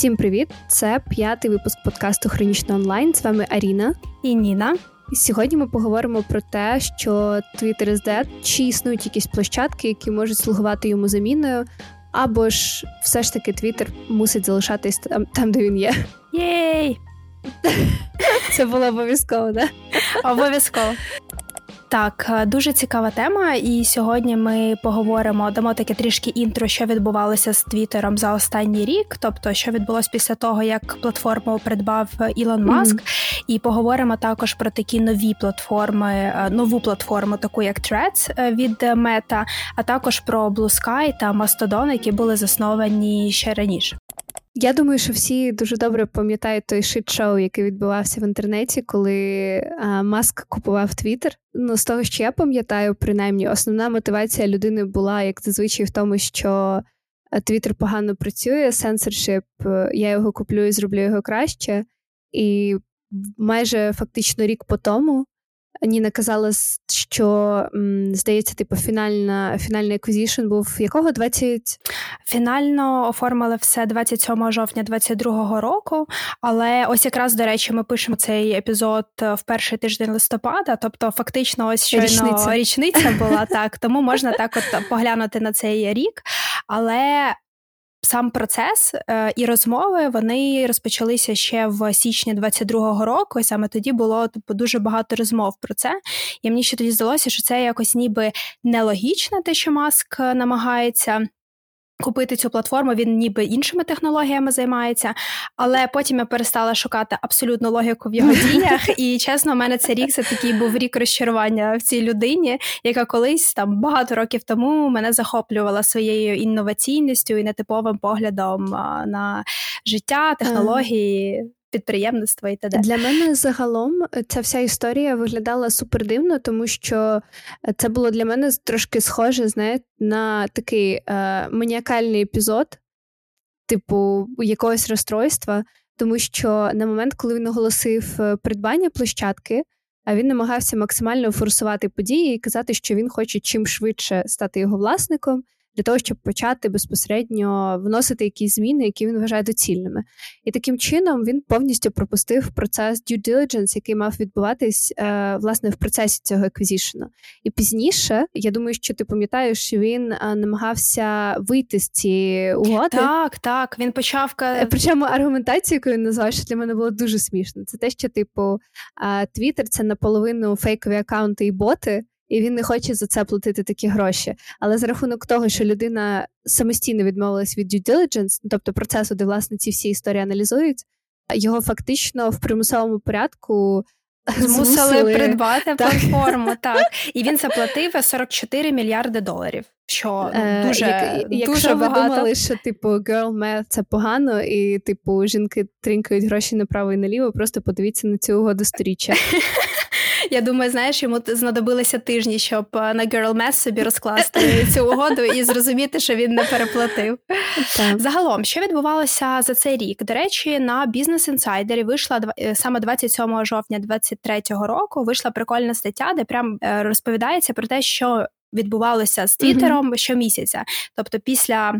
Всім привіт! Це п'ятий випуск подкасту Хронічно онлайн. З вами Аріна і Ніна. І сьогодні ми поговоримо про те, що Twitter is dead, чи існують якісь площадки, які можуть слугувати йому заміною, або ж все ж таки Twitter мусить залишатись там, там де він є. Єй! Це було обов'язково, да? Обов'язково. Так, е, дуже цікава тема, і сьогодні ми поговоримо, дамо таке трішки інтро, що відбувалося з Твіттером за останній рік, тобто що відбулося після того, як платформу придбав Ілон Маск, mm-hmm. і поговоримо також про такі нові платформи, е, нову платформу, таку як Threads е, від Meta, а також про Blue Sky та Mastodon, які були засновані ще раніше. Я думаю, що всі дуже добре пам'ятають той шит-шоу, який відбувався в інтернеті, коли а, Маск купував Твіттер. Ну, з того, що я пам'ятаю, принаймні, основна мотивація людини була, як зазвичай, в тому, що Твіттер погано працює, сенсоршип, я його куплю і зроблю його краще. І майже фактично рік по тому Ніна казала, що здається, типу, фінальна фінальний acquisition був якого 20? Фінально оформили все 27 жовтня 22 року. Але ось якраз до речі, ми пишемо цей епізод в перший тиждень листопада. Тобто, фактично, ось щойно річниця, річниця була так. Тому можна так от поглянути на цей рік. Але Сам процес е, і розмови вони розпочалися ще в січні 22-го року, і саме тоді було типу дуже багато розмов про це. І мені ще тоді здалося, що це якось ніби нелогічно, те, що маск намагається Купити цю платформу, він ніби іншими технологіями займається, але потім я перестала шукати абсолютну логіку в його діях. І чесно, у мене цей рік це такий був рік розчарування в цій людині, яка колись там багато років тому мене захоплювала своєю інноваційністю і нетиповим поглядом на життя, технології підприємництва і т.д. Для мене загалом е, ця вся історія виглядала супер дивно, тому що е, це було для мене трошки схоже, знаєте, на такий е, маніакальний епізод, типу якогось розстройства, тому що на момент, коли він оголосив е, придбання площадки. А він намагався максимально форсувати події і казати, що він хоче чим швидше стати його власником, для того, щоб почати безпосередньо вносити якісь зміни, які він вважає доцільними. І таким чином він повністю пропустив процес due diligence, який мав відбуватись е, власне в процесі цього еквізішну. І пізніше я думаю, що ти пам'ятаєш, що він е, намагався вийти з цієї угоди. Так, так. Він почав е, причому аргументацію, яку він назвав, що для мене було дуже смішно. Це те, що типу Твіттер це наполовину фейкові акаунти і боти і він не хоче за це платити такі гроші. Але за рахунок того, що людина самостійно відмовилась від due diligence, тобто процесу, де власне ці всі історії аналізують, його фактично в примусовому порядку. Змусили, Змусили придбати так. платформу, так і він заплатив 44 мільярди доларів. Що е, дуже як, дуже Якщо багато. ви думали, що типу girl math це погано, і типу жінки тринкають гроші направо і наліво, просто подивіться на цю угоду сторіччя. Я думаю, знаєш, йому знадобилися тижні, щоб е, на Girl Mess собі розкласти цю угоду і зрозуміти, що він не переплатив. Так. Загалом, що відбувалося за цей рік? До речі, на Business Insider вийшла е, саме 27 жовтня 2023 року. Вийшла прикольна стаття, де прям е, розповідається про те, що відбувалося з Твіттером mm-hmm. щомісяця. Тобто, після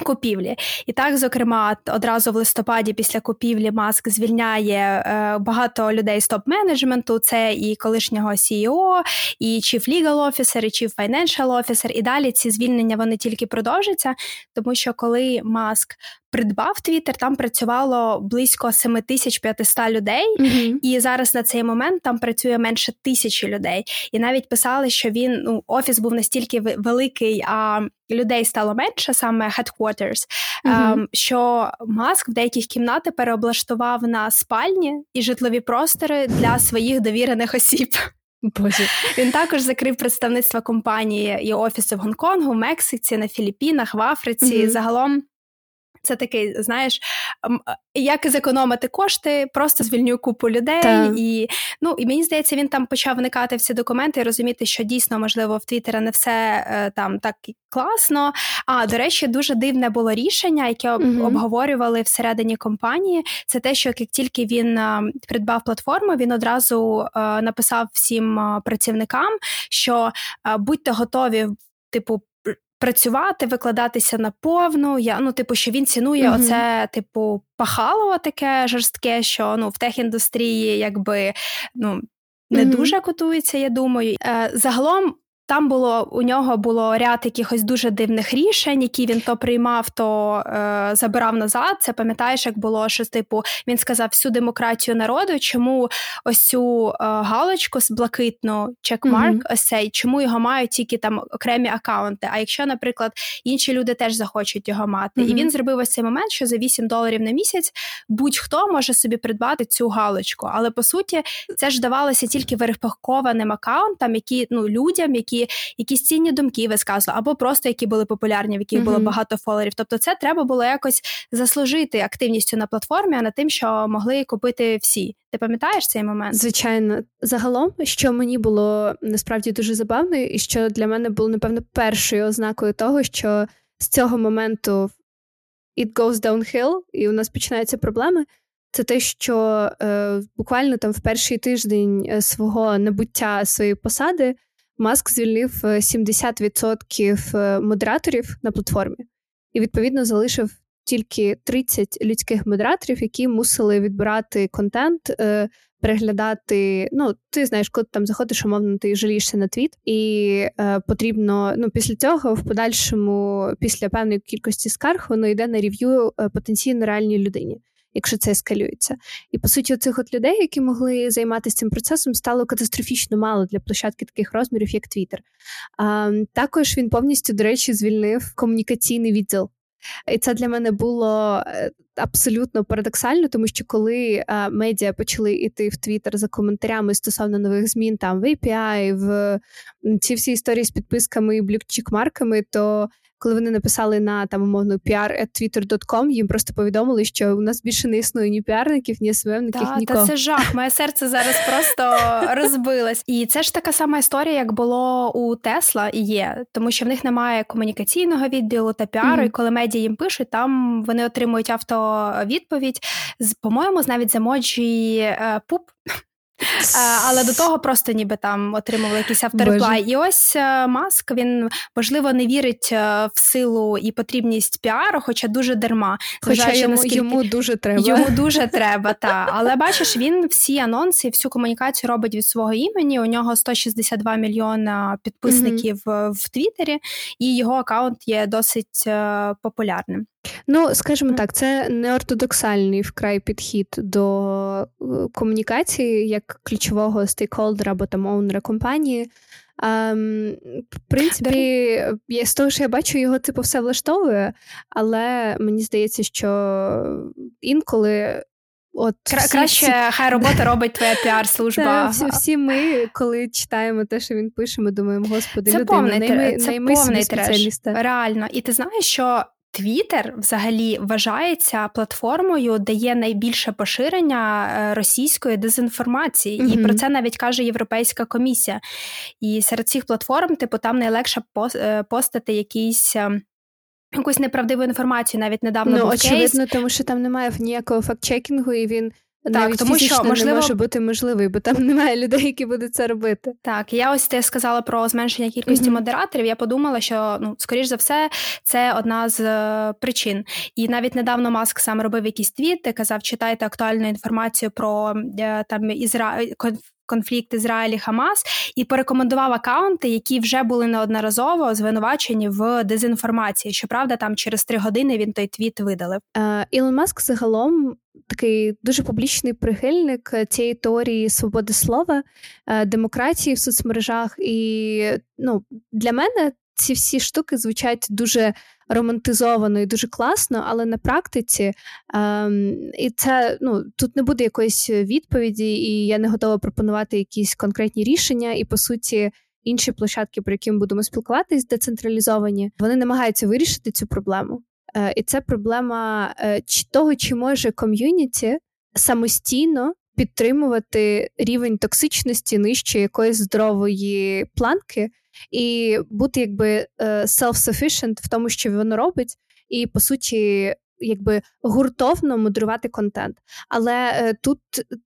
Купівлі і так, зокрема, одразу в листопаді після купівлі маск звільняє е, багато людей з топ-менеджменту. Це і колишнього CEO, і Chief Legal Officer, і Chief Financial Officer. І далі ці звільнення вони тільки продовжаться, тому що коли маск придбав Твіттер, там працювало близько 7500 людей, mm-hmm. і зараз на цей момент там працює менше тисячі людей. І навіть писали, що він ну офіс був настільки великий, а людей стало менше, саме headquarters, mm-hmm. що маск в деяких кімнатах переоблаштував на спальні і житлові простори для своїх довірених осіб. Боже. Він також закрив представництво компанії і офіси в Гонконгу, Мексиці, на Філіппінах, в Африці. Mm-hmm. Загалом це такий, знаєш, як зекономити кошти, просто звільню купу людей. Так. І ну, і мені здається, він там почав вникати в ці документи і розуміти, що дійсно, можливо, в Твіттера не все е, там так класно. А до речі, дуже дивне було рішення, яке mm обговорювали всередині компанії. Це те, що як тільки він придбав платформу, він одразу е, написав всім працівникам, що будьте готові, типу працювати, викладатися на повну. Я ну, типу, що він цінує mm оце, типу, пахало таке жорстке, що ну в техіндустрії якби ну. Не mm дуже котується, я думаю. Е, Загалом там було у нього було ряд якихось дуже дивних рішень, які він то приймав, то е, забирав назад. Це пам'ятаєш, як було що типу він сказав всю демократію народу. Чому ось цю е, галочку з блакитну чекмарк, mm-hmm. ось цей, чому його мають тільки там окремі акаунти? А якщо, наприклад, інші люди теж захочуть його мати, mm-hmm. і він зробив ось цей момент, що за 8 доларів на місяць будь-хто може собі придбати цю галочку. Але по суті, це ж давалося тільки верифікованим акаунтам, які ну людям, які якісь цінні думки висказували, або просто які були популярні, в яких mm-hmm. було багато фолерів. Тобто, це треба було якось заслужити активністю на платформі, а не тим, що могли купити всі. Ти пам'ятаєш цей момент? Звичайно, загалом, що мені було насправді дуже забавно, і що для мене було напевно першою ознакою того, що з цього моменту it goes downhill, і у нас починаються проблеми. Це те, що е, буквально там в перший тиждень е, свого набуття своєї посади Маск звільнив 70% е, е, модераторів на платформі і відповідно залишив тільки 30 людських модераторів, які мусили відбирати контент, е, переглядати. Ну, ти знаєш, коли там заходиш, умовно, ти жалієшся на твіт, і потрібно ну, після цього, в подальшому, після певної кількості скарг, воно йде на рев'ю потенційно реальній людині якщо це ескалюється. І по суті, цих от людей, які могли займатися цим процесом, стало катастрофічно мало для площадки таких розмірів, як Твіттер. Також він повністю, до речі, звільнив комунікаційний відділ. І це для мене було е, абсолютно парадоксально, тому що коли а, медіа почали йти в Твіттер за коментарями стосовно нових змін там в API, в ці всі історії з підписками і блюкчик-марками, то коли вони написали на там умовно pr.twitter.com, їм просто повідомили, що у нас більше не існує ні піарників, ні СВМників, да, нікого. Та це жах. Моє серце зараз просто розбилось. І це ж така сама історія, як було у Тесла і є, тому що в них немає комунікаційного відділу та піару. Mm-hmm. І коли медіа їм пишуть, там вони отримують автовідповідь з, по-моєму, навіть з емоджі е, пуп. Але до того просто ніби там отримували якийсь автореплай. І ось е, Маск він можливо не вірить е, в силу і потрібність піару, хоча дуже дарма. Хоча йому, наскільки... йому дуже треба. Йому дуже треба, та але бачиш, він всі анонси, всю комунікацію робить від свого імені. У нього 162 мільйона підписників mm-hmm. в Твіттері, і його аккаунт є досить популярним. Ну, скажімо так, це неортодоксальний вкрай підхід до е, комунікації як ключового стейкхолдера або там оунера компанії. Um, в принципі, я з того, що я бачу, його типу все влаштовує, але мені здається, що інколи. От Кра- Краще всі... хай робота робить твоя піар-служба. Всі, всі ми, коли читаємо те, що він пише, ми думаємо, господи, це людина, повний, найми, це найми повний треш. Реально. І ти знаєш, що Твіттер взагалі вважається платформою, де є найбільше поширення е, російської дезінформації, mm-hmm. і про це навіть каже Європейська комісія. І серед цих платформ, типу, там найлегше е, постати якісь. Е, якусь неправдиву інформацію навіть недавно ну, був очевидно, кейс. тому що там немає ніякого фактчекінгу, і він так, Навіть тому що можливо не може бути можливий, бо там немає людей, які будуть це робити. Так, я ось ти сказала про зменшення кількості mm-hmm. модераторів. Я подумала, що ну скоріш за все це одна з е, причин. І навіть недавно Маск сам робив якісь твіти, казав, читайте актуальну інформацію про е, там Ізра конфлікт Ізраїлі Хамас і порекомендував акаунти, які вже були неодноразово звинувачені в дезінформації. Щоправда, там через три години він той твіт видалив. Е, Ілон Маск загалом. Такий дуже публічний прихильник цієї теорії свободи слова, е, демократії в соцмережах, і ну для мене ці всі штуки звучать дуже романтизовано і дуже класно, але на практиці ем, і це ну тут не буде якоїсь відповіді, і я не готова пропонувати якісь конкретні рішення. І по суті, інші площадки, про які ми будемо спілкуватись, децентралізовані, вони намагаються вирішити цю проблему. Е, і це проблема е, того, чи може ком'юніті самостійно. Підтримувати рівень токсичності нижче якоїсь здорової планки, і бути якби е, self-sufficient в тому, що воно робить, і по суті. Якби гуртовно модерувати контент. Але е, тут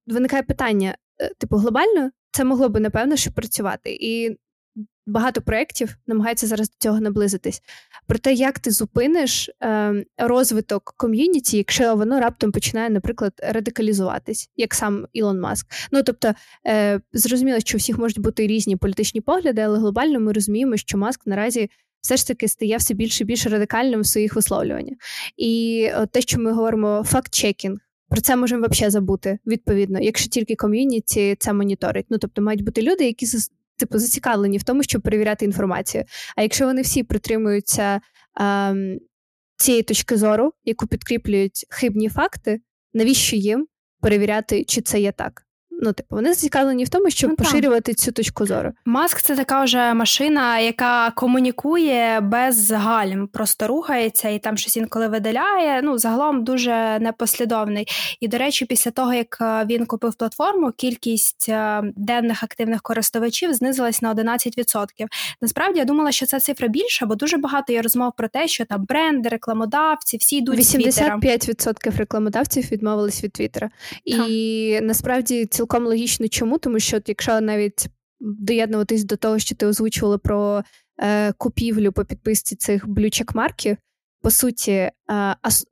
виникає питання: е, типу, глобально це могло би напевно що працювати. І багато проєктів намагаються зараз до цього наблизитись. Про те, як ти зупиниш е, розвиток ком'юніті, якщо воно раптом починає, наприклад, радикалізуватись, як сам Ілон Маск. Ну тобто, е, зрозуміло, що у всіх можуть бути різні політичні погляди, але глобально ми розуміємо, що Маск наразі. Все ж таки стає все більше і більш радикальним в своїх висловлюваннях. І те, що ми говоримо, факт-чекінг, про це можемо взагалі забути, відповідно, якщо тільки ком'юніті це моніторить. Ну тобто мають бути люди, які типу зацікавлені в тому, щоб перевіряти інформацію. А якщо вони всі притримуються ем, цієї точки зору, яку підкріплюють хибні факти, навіщо їм перевіряти, чи це є так? Ну, типу, вони зацікавлені в тому, щоб ну, поширювати цю точку зору. Маск це така вже машина, яка комунікує без гальм, просто рухається і там щось інколи видаляє. Ну, загалом дуже непослідовний. І, до речі, після того, як е, він купив платформу, кількість е, денних активних користувачів знизилась на 11%. Насправді я думала, що ця цифра більша, бо дуже багато є розмов про те, що там бренди, рекламодавці, всі йдуть 85% рекламодавців відмовились від Твіттера. І насправді ці цілком логічно, чому, тому що якщо навіть доєднуватись до того, що ти озвучувала про е, купівлю по підписці цих блючек-марків, по суті, е,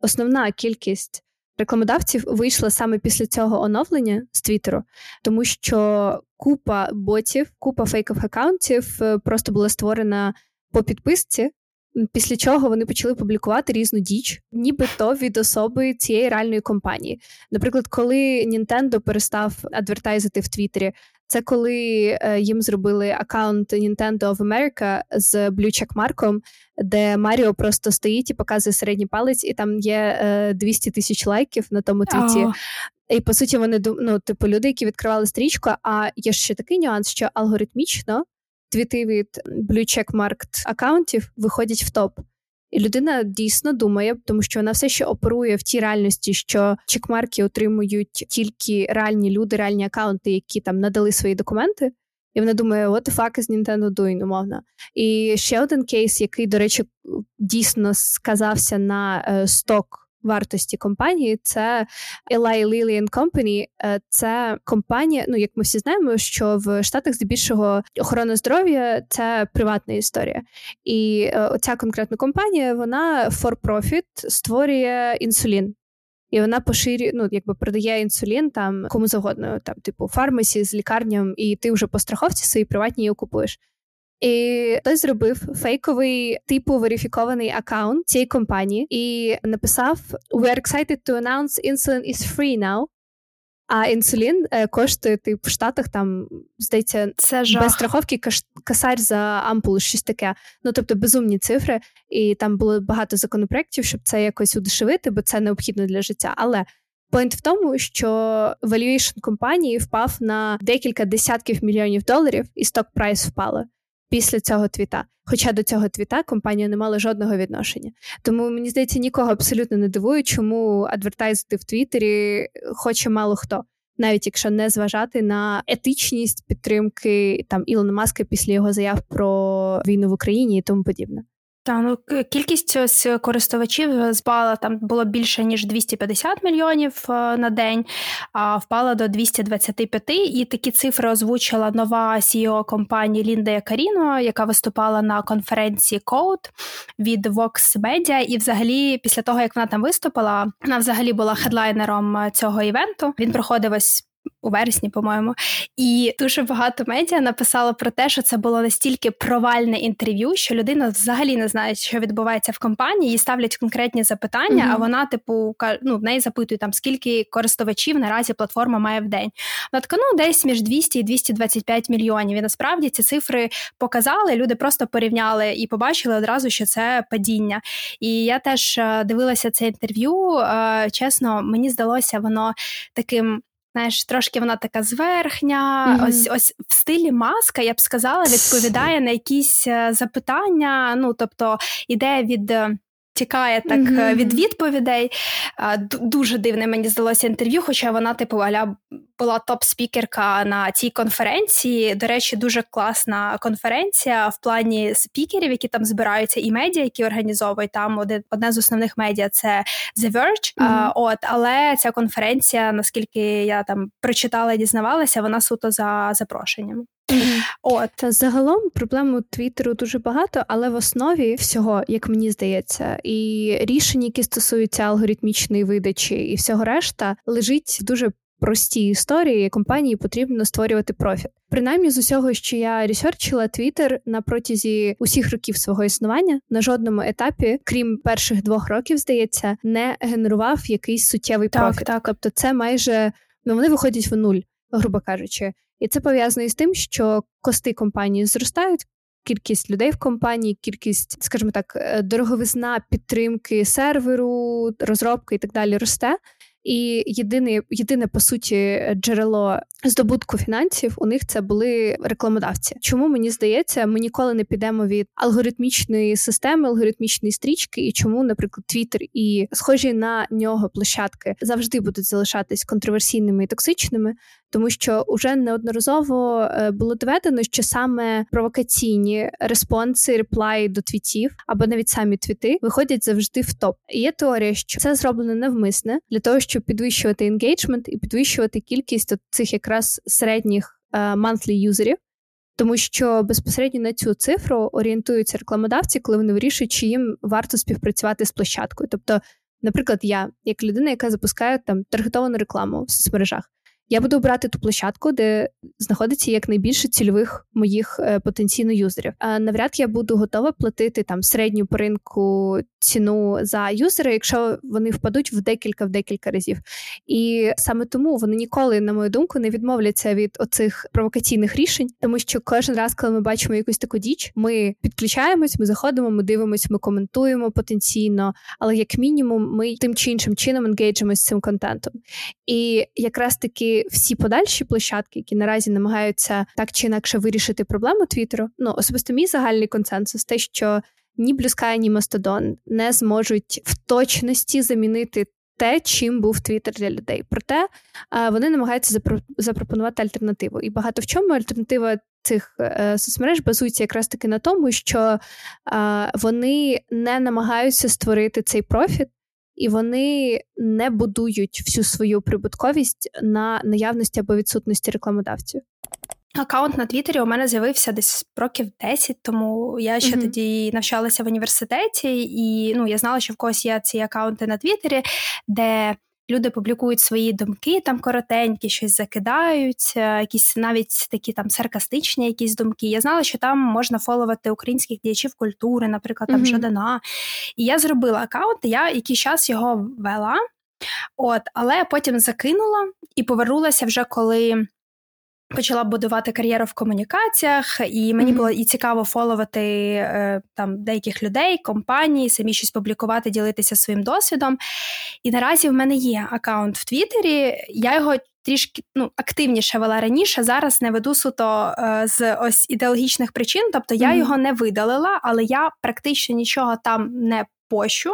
основна кількість рекламодавців вийшла саме після цього оновлення з Твіттеру, тому що купа ботів, купа фейкових аккаунтів е, просто була створена по підписці. Після чого вони почали публікувати різну діч, нібито від особи цієї реальної компанії. Наприклад, коли Nintendo перестав адвертайзити в Твіттері, це коли е, їм зробили аккаунт Nintendo of America з блючек-марком, де Маріо просто стоїть і показує середній палець, і там є е, 200 тисяч лайків на тому твіті. Oh. І по суті, вони ну, типу, люди, які відкривали стрічку. А є ще такий нюанс, що алгоритмічно твіти від blue check аккаунтів виходять в топ. І людина дійсно думає, тому що вона все ще оперує в тій реальності, що чекмарки отримують тільки реальні люди, реальні аккаунти, які там надали свої документи. І вона думає, what the fuck is Nintendo doing, умовно. І ще один кейс, який, до речі, дійсно сказався на е, сток вартості компанії, це Eli Lilly Company. Е, це компанія. Ну як ми всі знаємо, що в Штатах здебільшого охорона здоров'я це приватна історія, і е, оця конкретна компанія вона for profit створює інсулін. І вона поширює, ну якби продає інсулін там кому завгодно, там типу фармасі з лікарням, і ти вже по страховці свої приватні її купуєш. І хтось зробив фейковий типу верифікований аккаунт цієї компанії і написав: We are excited to announce insulin is free now. А інсулін е, коштує тип в Штатах там, здається, це жах. без страховки касар за ампулу, щось таке. Ну тобто безумні цифри. І там було багато законопроєктів, щоб це якось удешевити, бо це необхідно для життя. Але Point в тому, що valuation компанії впав на декілька десятків мільйонів доларів, і сток прайс впало після цього твіта. Хоча до цього твіта компанія не мала жодного відношення. Тому мені здається, нікого абсолютно не дивує, чому адвертайзити в Твіттері хоче мало хто, навіть якщо не зважати на етичність підтримки там Ілона Маска після його заяв про війну в Україні і тому подібне. Та ну кількість ось користувачів з бала там було більше ніж 250 мільйонів е, на день, а впала до 225. І такі цифри озвучила нова CEO компанії Лінда Каріно, яка виступала на конференції Code від Vox Media. І, взагалі, після того як вона там виступила, вона взагалі була хедлайнером цього івенту. Він проходив ось у вересні, по-моєму, і дуже багато медіа написало про те, що це було настільки провальне інтерв'ю, що людина взагалі не знає, що відбувається в компанії, їй ставлять конкретні запитання. Mm-hmm. А вона, типу, ну, в неї запитують там скільки користувачів наразі платформа має в день. Вона така, ну десь між 200 і 225 мільйонів. І насправді ці цифри показали. Люди просто порівняли і побачили одразу, що це падіння. І я теж е, дивилася це інтерв'ю. Е, чесно, мені здалося воно таким. Знаєш, трошки вона така зверхня, mm-hmm. ось ось в стилі маска, я б сказала, відповідає на якісь е, запитання. Ну, тобто, іде від е, тікає так mm-hmm. від відповідей. Дуже дивне мені здалося інтерв'ю, хоча вона, типу, аля була топ-спікерка на цій конференції. До речі, дуже класна конференція в плані спікерів, які там збираються, і медіа, які організовують там один одне з основних медіа це The Verge. Mm-hmm. А, От, але ця конференція, наскільки я там прочитала і дізнавалася, вона суто за запрошенням. Mm-hmm. От загалом проблем у Твіттеру дуже багато, але в основі всього, як мені здається, і рішення, які стосуються алгоритмічної видачі і всього решта, лежить в дуже простій історії. Компанії потрібно створювати профіт. Принаймні, з усього, що я ресерчила, Твіттер на протязі усіх років свого існування на жодному етапі, крім перших двох років, здається, не генерував якийсь суттєвий так, профіт. Так. Тобто, це майже ну вони виходять в нуль, грубо кажучи. І це пов'язано із тим, що кости компанії зростають. Кількість людей в компанії, кількість, скажімо так, е, дороговизна підтримки серверу, розробки і так далі росте. І єдине, єдине по суті джерело здобутку фінансів у них це були рекламодавці. Чому мені здається, ми ніколи не підемо від алгоритмічної системи, алгоритмічної стрічки, і чому, наприклад, Твіттер і схожі на нього площадки завжди будуть залишатись контроверсійними і токсичними, тому що вже неодноразово е, було доведено, що саме провокаційні респонси, реплаї до твітів або навіть самі твіти виходять завжди в топ. І Є теорія, що це зроблено навмисне для того, щоб підвищувати енгейджмент і підвищувати кількість цих якраз середніх е, monthly юзерів. Тому що безпосередньо на цю цифру орієнтуються рекламодавці, коли вони вирішують, чи їм варто співпрацювати з площадкою. Тобто, наприклад, я, як людина, яка запускає там таргетовану рекламу в соцмережах, я буду обрати ту площадку, де знаходиться якнайбільше цільових моїх е, потенційно юзерів. А навряд я буду готова платити там середню по ринку ціну за юзера, якщо вони впадуть в декілька в декілька разів. І саме тому вони ніколи, на мою думку, не відмовляться від оцих провокаційних рішень, тому що кожен раз, коли ми бачимо якусь таку діч, ми підключаємось, ми заходимо, ми дивимося, ми коментуємо потенційно, але як мінімум, ми тим чи іншим чином енгейджимося з цим контентом. І якраз таки всі подальші площадки, які наразі намагаються так чи інакше вирішити проблему Твіттеру, ну особисто мій загальний консенсус, те, що ні Блюскай, ні Мастодон не зможуть в точності замінити. Те, чим був Твіттер для людей, проте вони намагаються запропонувати альтернативу. І багато в чому альтернатива цих е, соцмереж базується якраз таки на тому, що вони не намагаються створити цей профіт, і вони не будують всю свою прибутковість на наявності або відсутності рекламодавців. Аккаунт на Твіттері у мене з'явився десь років 10, тому я ще mm-hmm. тоді навчалася в університеті, і ну я знала, що в когось є ці аккаунти на Твіттері, де Люди публікують свої думки, там коротенькі, щось закидають, е, якісь навіть такі там саркастичні якісь думки. Я знала, що там можна фоловати українських діячів культури, наприклад, там mm-hmm. Жадана. І я зробила аккаунт, я якийсь час його вела, от, але потім закинула і повернулася вже коли Почала будувати кар'єру в комунікаціях, і мені mm-hmm. було і цікаво фоловати е, там деяких людей, компаній, самі щось публікувати, ділитися своїм досвідом. І наразі в мене є аккаунт в Твіттері, Я його трішки ну, активніше вела раніше. Зараз не веду суто е, з ось ідеологічних причин. Тобто я mm-hmm. його не видалила, але я практично нічого там не пощу.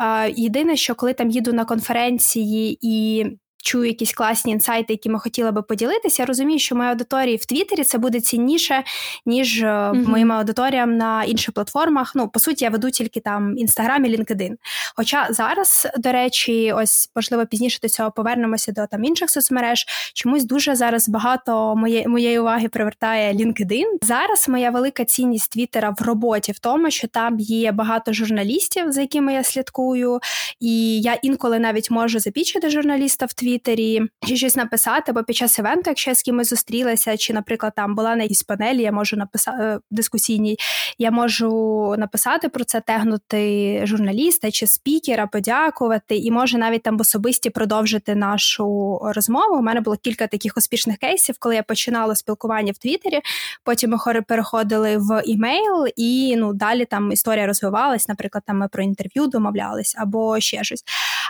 Е, єдине, що коли там їду на конференції і чую якісь класні інсайти, які ми хотіли би поділитися. Я розумію, що моя аудиторія в Твіттері це буде цінніше, ніж mm-hmm. моїм аудиторіям на інших платформах. Ну, по суті, я веду тільки там Інстаграм і LinkedIn. Хоча зараз, до речі, ось можливо пізніше до цього повернемося до там інших соцмереж. Чомусь дуже зараз багато моє, моєї уваги привертає LinkedIn. Зараз моя велика цінність Твіттера в роботі в тому, що там є багато журналістів, за якими я слідкую, і я інколи навіть можу запічити журналіста в Твіттері, Твіттері, чи щось написати, або під час івенту, якщо я з кимось зустрілася, чи, наприклад, там була на якійсь панелі, я можу написати е, дискусійній, я можу написати про це, тегнути журналіста чи спікера, подякувати, і може навіть там особисті продовжити нашу розмову. У мене було кілька таких успішних кейсів, коли я починала спілкування в Твіттері, потім ми переходили в імейл, і ну далі там історія розвивалась. Наприклад, там ми про інтерв'ю домовлялись або ще щось.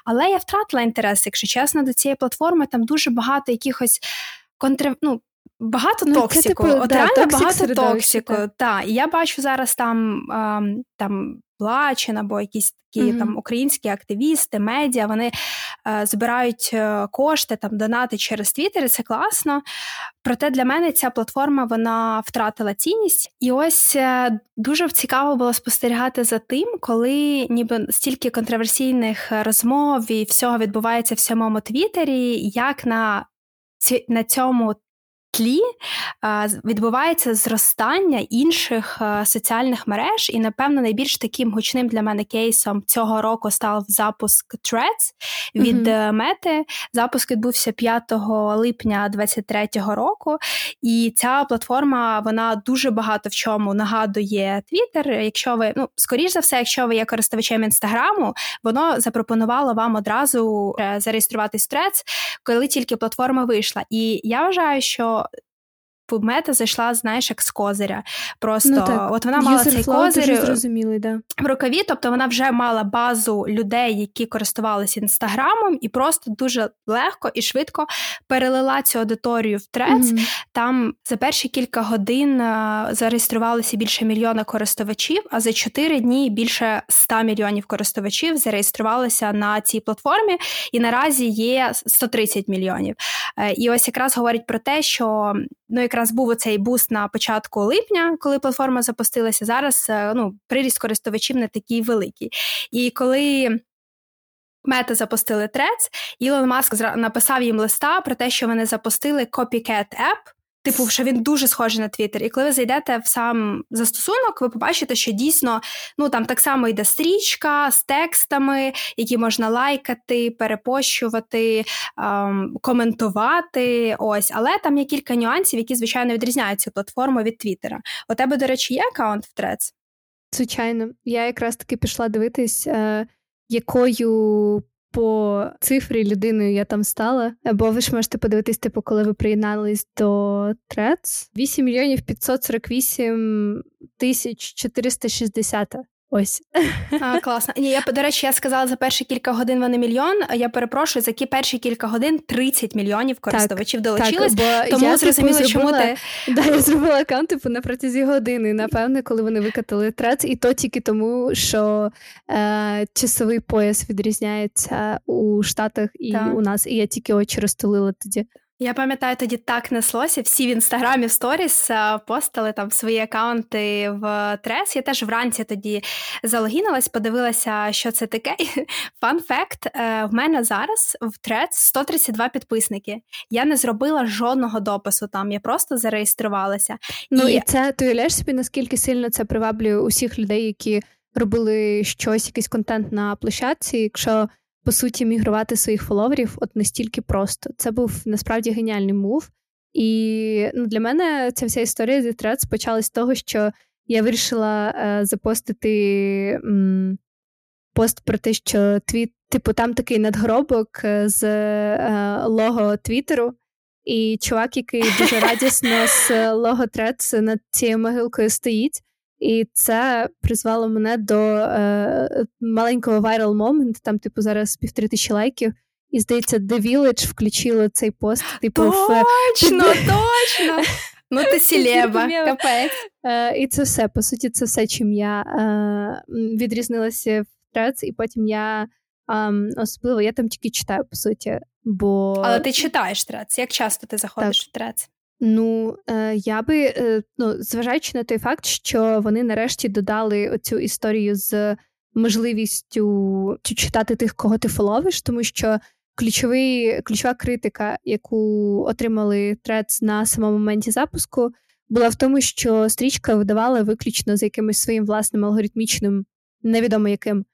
Але я втратила інтерес, якщо чесно, до цієї цієї платформи там дуже багато якихось контр... ну, Багато ну, токсику, типу, от да, реально багато токсику. Та. І я бачу зараз там ем, там Плачин або якісь такі mm-hmm. там українські активісти, медіа, вони е, збирають е, кошти, там донати через Твіттер, і це класно. Проте для мене ця платформа вона втратила цінність. І ось е, дуже цікаво було спостерігати за тим, коли ніби стільки контроверсійних розмов і всього відбувається в самому Твіттері, як на на цьому тлі відбувається зростання інших соціальних мереж, і, напевно, найбільш таким гучним для мене кейсом цього року став запуск Threads від mm-hmm. Мети. Запуск відбувся 5 липня 2023 року, і ця платформа вона дуже багато в чому нагадує Twitter. Якщо ви ну скоріш за все, якщо ви є користувачем інстаграму, воно запропонувало вам одразу е, зареєструватись в Threads, коли тільки платформа вийшла. І я вважаю, що мета зайшла, знаєш, як з козиря. Просто ну, так. от вона мала цей козир да. в рукаві, тобто вона вже мала базу людей, які користувалися інстаграмом, і просто дуже легко і швидко перелила цю аудиторію в трец. Mm-hmm. Там за перші кілька годин а, зареєструвалися більше мільйона користувачів, а за чотири дні більше 100 мільйонів користувачів зареєструвалися на цій платформі, і наразі є 130 мільйонів. Е, і ось якраз говорить про те, що ну якраз був оцей буст на початку липня, коли платформа запустилася. Зараз е, ну, приріст користувачів не такий великий. І коли. Мета запустили трец. Ілон Маск написав їм листа про те, що вони запустили Copycat App, Типу, що він дуже схожий на Твіттер. І коли ви зайдете в сам застосунок, ви побачите, що дійсно ну там так само йде стрічка з текстами, які можна лайкати, перепощувати, ем, коментувати. Ось, але там є кілька нюансів, які звичайно відрізняють цю платформу від Твіттера. У тебе, до речі, є аккаунт в Threads? Звичайно, я якраз таки пішла дивитись, е, якою по цифрі людиною я там стала. Або ви ж можете подивитись, типу, коли ви приєднались до ТРЕЦ. 8 мільйонів 548 тисяч 460 Ось. А, Класно. Ні, я, до речі, я сказала за перші кілька годин вони мільйон, а я перепрошую, за які перші кілька годин 30 мільйонів користувачів так, долучились. Так, бо тому я, зрозуміла, типу, чому ти. Да, я зробила аккаунт типу, на протязі години, напевне, коли вони викатали трец, і то тільки тому, що е, часовий пояс відрізняється у Штатах і так. у нас, і я тільки очі розтулила тоді. Я пам'ятаю, тоді так неслося. Всі в інстаграмі в сторіс е, постали там свої акаунти в трес. Я теж вранці тоді залогінилась, подивилася, що це таке. Фан факт: в мене зараз в трес 132 підписники. Я не зробила жодного допису там, я просто зареєструвалася. Ну і, і це ти уявляєш собі, наскільки сильно це приваблює усіх людей, які робили щось, якийсь контент на площадці, якщо по суті, мігрувати своїх фоловерів от настільки просто. Це був насправді геніальний мув. І ну, для мене ця вся історія зі Threads почалась з того, що я вирішила е, запостити м, пост про те, що твіт, типу, там такий надгробок е, з е, лого Твіттеру. І чувак, який дуже радісно з лого Threads над цією могилкою стоїть. І це призвело мене до е, маленького viral момент, там, типу, зараз півтори тисячі лайків. І здається, The Village включила цей пост. Типу, Точно, в... точно! Ну, ти сілеба, капець. Е, і це все. По суті, це все, чим я е, відрізнилася в трец, і потім я особливо я там тільки читаю, по суті. бо... Але ти читаєш трец. Як часто ти заходиш так. в трец? Ну, е, я би, е, ну, зважаючи на той факт, що вони нарешті додали оцю історію з можливістю читати тих, кого ти фоловиш, тому що ключовий, ключова критика, яку отримали трец на самому моменті запуску, була в тому, що стрічка видавала виключно за якимось своїм власним алгоритмічним, невідомо яким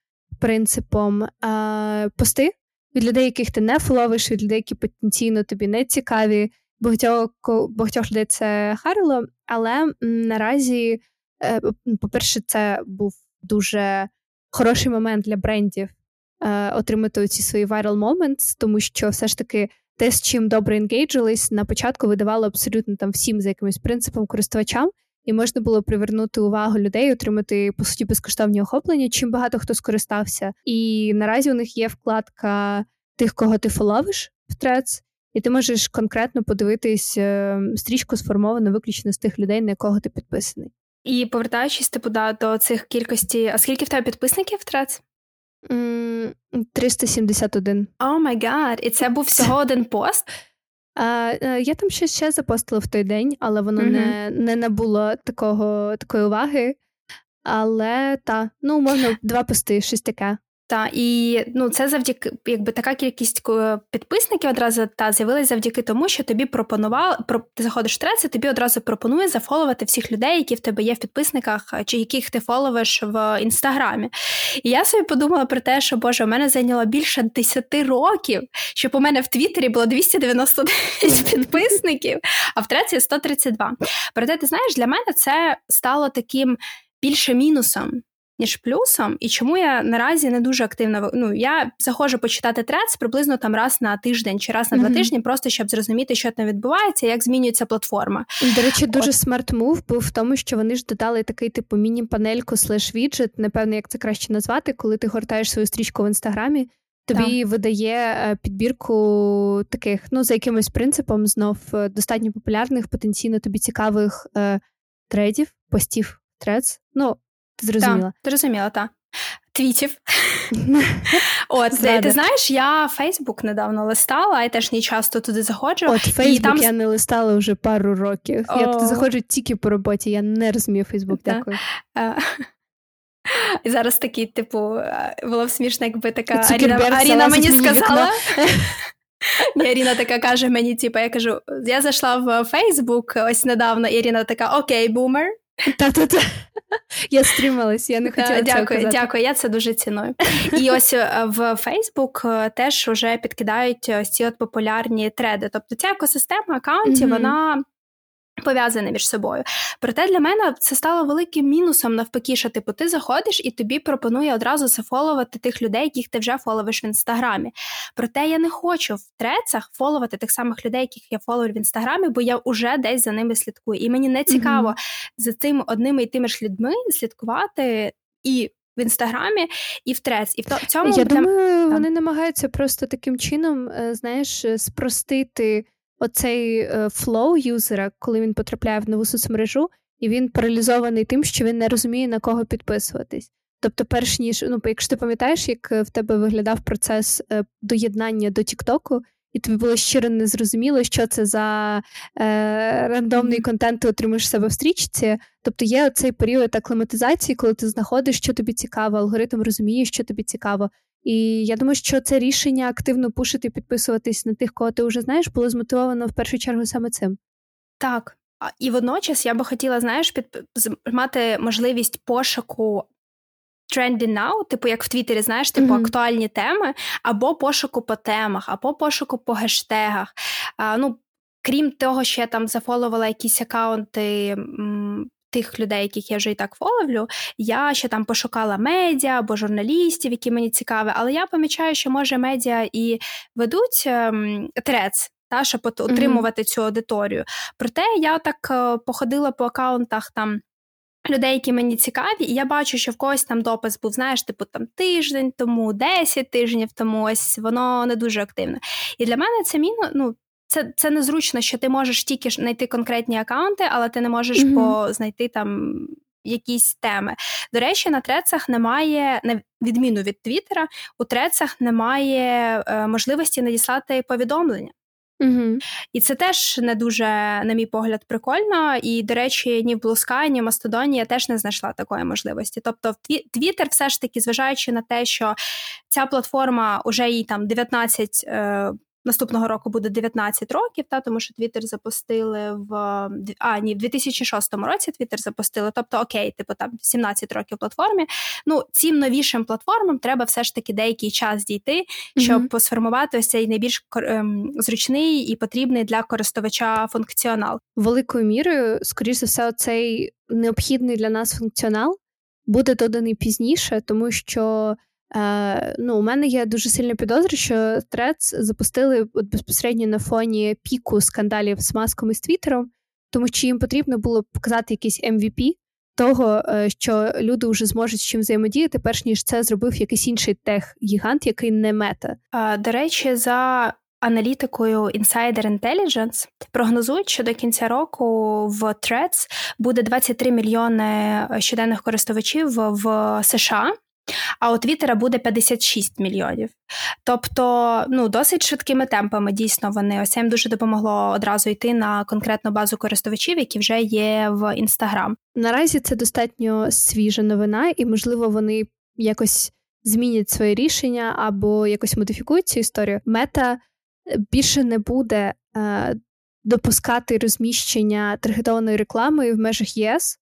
принципом е, пости від людей, яких ти не фоловиш, від людей, які потенційно тобі не цікаві багатьох багатьох людей це харило, але наразі, е, по-перше, це був дуже хороший момент для брендів е, отримати ці свої viral moments, тому що все ж таки те, з чим добре енгейджились, на початку видавало абсолютно там всім за якимось принципом користувачам. І можна було привернути увагу людей, отримати по суті безкоштовні охоплення, чим багато хто скористався. І наразі у них є вкладка тих, кого ти фоловиш в трец, і ти можеш конкретно подивитись е, стрічку сформовану виключно з тих людей, на якого ти підписаний. І повертаючись типу, да, до цих кількості, а скільки в тебе підписників трец? 371. Oh my God! І це був всього один пост? А, е, Я там щось ще запостила в той день, але воно mm-hmm. не не набуло такого, такої уваги. Але та, ну, можна два пости, щось таке. Та і ну це завдяки, якби така кількість підписників одразу та з'явилась завдяки тому, що тобі пропонували про ти заходиш в Threads, і тобі одразу пропонує зафоловати всіх людей, які в тебе є в підписниках, чи яких ти фоловиш в інстаграмі. І я собі подумала про те, що Боже, у мене зайняло більше 10 років, щоб у мене в Твіттері було 299 підписників, а в Threads 132. Проте, ти знаєш, для мене це стало таким більше мінусом ніж плюсом, і чому я наразі не дуже активно ну, я заходжу почитати Threads приблизно там раз на тиждень чи раз на два тижні, просто щоб зрозуміти, що там відбувається, як змінюється платформа. До речі, дуже smart move був в тому, що вони ж додали такий типу міні-панельку slash віджит, напевно, як це краще назвати, коли ти гортаєш свою стрічку в інстаграмі. Тобі так. видає е, підбірку таких, ну за якимось принципом, знов е, достатньо популярних, потенційно тобі цікавих е, тредів, постів, трец. Ну, ти зрозуміла? Так, Зрозуміла, так. Твітів. От, ти, ти знаєш, я Фейсбук недавно листала, я теж не часто туди заходжу. От Фейсбук там... я не листала вже пару років. О... Я туди заходжу тільки по роботі, я не розумію Фейсбук, дякую. І зараз такий, типу, було б смішно, якби така Аріна, Аріна мені сказала. Ні, Ірина така каже мені, типу, я кажу, я зайшла в Фейсбук ось недавно, і Ірина така, окей, бумер. Та-та-та. Я стрималась, я не хотіла. Дякую, цього дякую, я це дуже ціную. І ось е, в Фейсбук теж вже підкидають ось ці от популярні треди. Тобто ця екосистема аккаунтів, mm-hmm. вона пов'язане між собою. Проте для мене це стало великим мінусом, навпаки, що типу ти заходиш і тобі пропонує одразу зафоловати тих людей, яких ти вже фоловиш в інстаграмі. Проте я не хочу в трецах фоловати тих самих людей, яких я фоловлю в інстаграмі, бо я вже десь за ними слідкую. І мені не цікаво mm-hmm. за цим одними і тими ж людьми слідкувати і. В інстаграмі і в трец, і в цьому я для... думаю, вони намагаються просто таким чином, е, знаєш, спростити оцей flow юзера, коли він потрапляє в нову соцмережу, і він паралізований тим, що він не розуміє, на кого підписуватись. Тобто, перш ніж, ну, якщо ти пам'ятаєш, як е, в тебе виглядав процес е, доєднання до Тіктоку, і тобі було щиро незрозуміло, що це за е, рандомний контент ти отримуєш себе в стрічці. Тобто є цей період акліматизації, коли ти знаходиш, що тобі цікаво, алгоритм розуміє, що тобі цікаво. І я думаю, що це рішення активно пушити, підписуватись на тих, кого ти вже знаєш, було змотивовано в першу чергу саме цим. Так. І водночас я би хотіла, знаєш, під мати можливість пошуку trendy now, типу як в Твіттері, знаєш, типу mm-hmm. актуальні теми, або пошуку по темах, або пошуку по гештегах. А, ну, Крім того, що я там зафоловала якісь акаунти тих людей, яких я вже і так фоловлю, я ще там пошукала медіа або журналістів, які мені цікаві, але я помічаю, що може медіа і ведуть ем, трец. Та, щоб отримувати mm-hmm. цю аудиторію. Проте я так е, походила по акаунтах там людей, які мені цікаві, і я бачу, що в когось там допис був, знаєш, типу там тиждень тому, 10 тижнів тому, ось воно не дуже активне. І для мене це міну, ну, це це незручно, що ти можеш тільки знайти конкретні акаунти, але ти не можеш mm-hmm. по знайти там якісь теми. До речі, на трецах немає, на відміну від Твіттера, у трецах немає е, можливості надіслати повідомлення. Угу. І це теж не дуже, на мій погляд, прикольно. І, до речі, ні в Blue ні в Мастодоні я теж не знайшла такої можливості. Тобто, Твіттер все ж таки, зважаючи на те, що ця платформа уже їй там 19 е, Наступного року буде 19 років, та тому що Твіттер запустили в а ні, в 2006 році Твіттер запустили. Тобто, окей, типу там 17 років платформі. Ну цим новішим платформам треба все ж таки деякий час дійти, щоб mm-hmm. сформувати ось цей найбільш ем, зручний і потрібний для користувача функціонал. Великою мірою, скоріш за все, цей необхідний для нас функціонал буде доданий пізніше, тому що. Е, ну, У мене є дуже сильна підозра, що Threads запустили от безпосередньо на фоні піку скандалів з маском і з Твіттером, тому що їм потрібно було показати якийсь MVP того, е, що люди вже зможуть з чим взаємодіяти, перш ніж це зробив якийсь інший тех-гігант, який не мета. До речі, за аналітикою Insider Intelligence прогнозують, що до кінця року в Threads буде 23 мільйони щоденних користувачів в США. А у Твіттера буде 56 мільйонів. Тобто, ну досить швидкими темпами дійсно вони ось їм дуже допомогло одразу йти на конкретну базу користувачів, які вже є в інстаграм. Наразі це достатньо свіжа новина, і можливо вони якось змінять своє рішення або якось модифікують цю історію, мета більше не буде е, допускати розміщення таргетованої реклами в межах ЄС,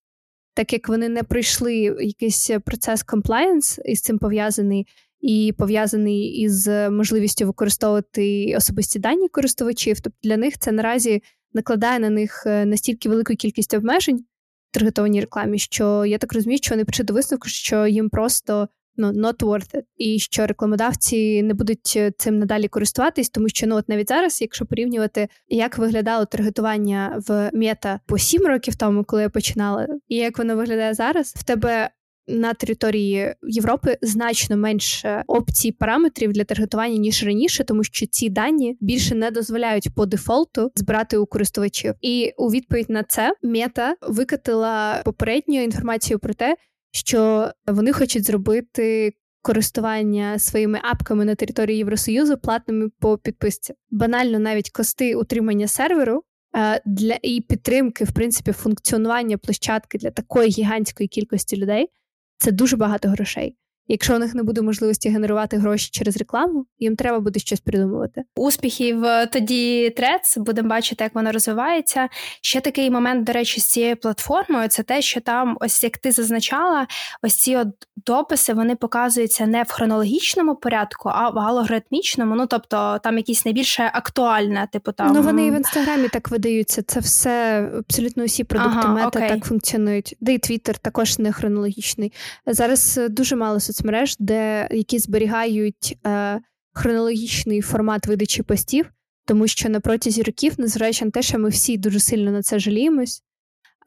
так як вони не пройшли якийсь процес комплаєнс із цим пов'язаний. І пов'язаний із можливістю використовувати особисті дані користувачів. Тобто для них це наразі накладає на них е, настільки велику кількість обмежень в таргетованій рекламі, що я так розумію, що вони прийшли до висновку, що їм просто ну, not worth it, і що рекламодавці не будуть е, цим надалі користуватись, тому що ну от навіть зараз, якщо порівнювати, як виглядало таргетування в мета по сім років тому, коли я починала, і як воно виглядає зараз, в тебе. На території Європи значно менше опцій параметрів для таргетування ніж раніше, тому що ці дані більше не дозволяють по дефолту збирати у користувачів. І у відповідь на це мета викатила попередню інформацію про те, що вони хочуть зробити користування своїми апками на території Євросоюзу платними по підписці. Банально навіть кости утримання серверу. Е, для і підтримки, в принципі, функціонування площадки для такої гігантської кількості людей це дуже багато грошей. Якщо у них не буде можливості генерувати гроші через рекламу, їм треба буде щось придумувати. Успіхів тоді трец, будемо бачити, як воно розвивається. Ще такий момент, до речі, з цією платформою це те, що там, ось як ти зазначала, ось ці от дописи вони показуються не в хронологічному порядку, а в алгоритмічному. Ну тобто там якісь найбільше актуальне, типу там ну вони і в інстаграмі так видаються. Це все абсолютно усі продукти ага, мета окей. так функціонують. Де і твіттер також не хронологічний. Зараз дуже мало соцмереж, де які зберігають е, хронологічний формат видачі постів, тому що на протязі років, незважаючи на те, що ми всі дуже сильно на це жаліємось.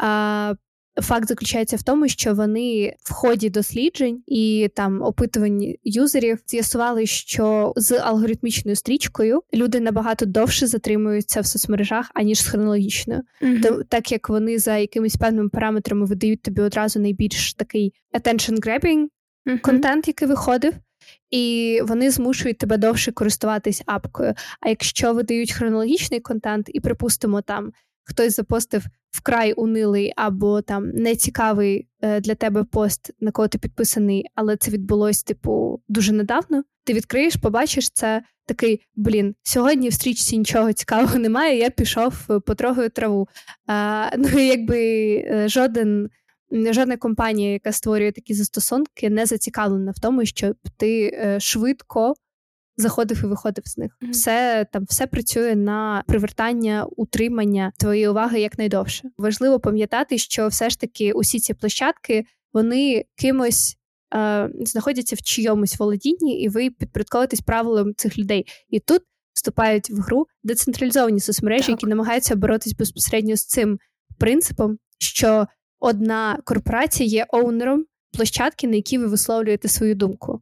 Е, Факт заключається в тому, що вони в ході досліджень і там опитувань юзерів з'ясували, що з алгоритмічною стрічкою люди набагато довше затримуються в соцмережах аніж з хронологічною, mm-hmm. так як вони за якимись певними параметрами видають тобі одразу найбільш такий attention-grabbing mm-hmm. контент, який виходив, і вони змушують тебе довше користуватись апкою. А якщо видають хронологічний контент, і припустимо, там хтось запостив вкрай унилий або там нецікавий е, для тебе пост, на кого ти підписаний, але це відбулось, типу, дуже недавно. Ти відкриєш, побачиш це такий блін. Сьогодні в стрічці нічого цікавого немає. Я пішов е, потрогаю траву. А, Ну якби е, жоден жодна компанія, яка створює такі застосунки, не зацікавлена в тому, щоб ти е, швидко заходив і виходив з них. Mm-hmm. Все там все працює на привертання, утримання твоєї уваги якнайдовше. Важливо пам'ятати, що все ж таки усі ці площадки вони кимось. Е, знаходяться в чийомусь володінні, і ви підпорядковуєтесь правилам цих людей. І тут вступають в гру децентралізовані соцмережі, так. які намагаються боротись безпосередньо з цим принципом, що одна корпорація є оунером площадки, на якій ви висловлюєте свою думку.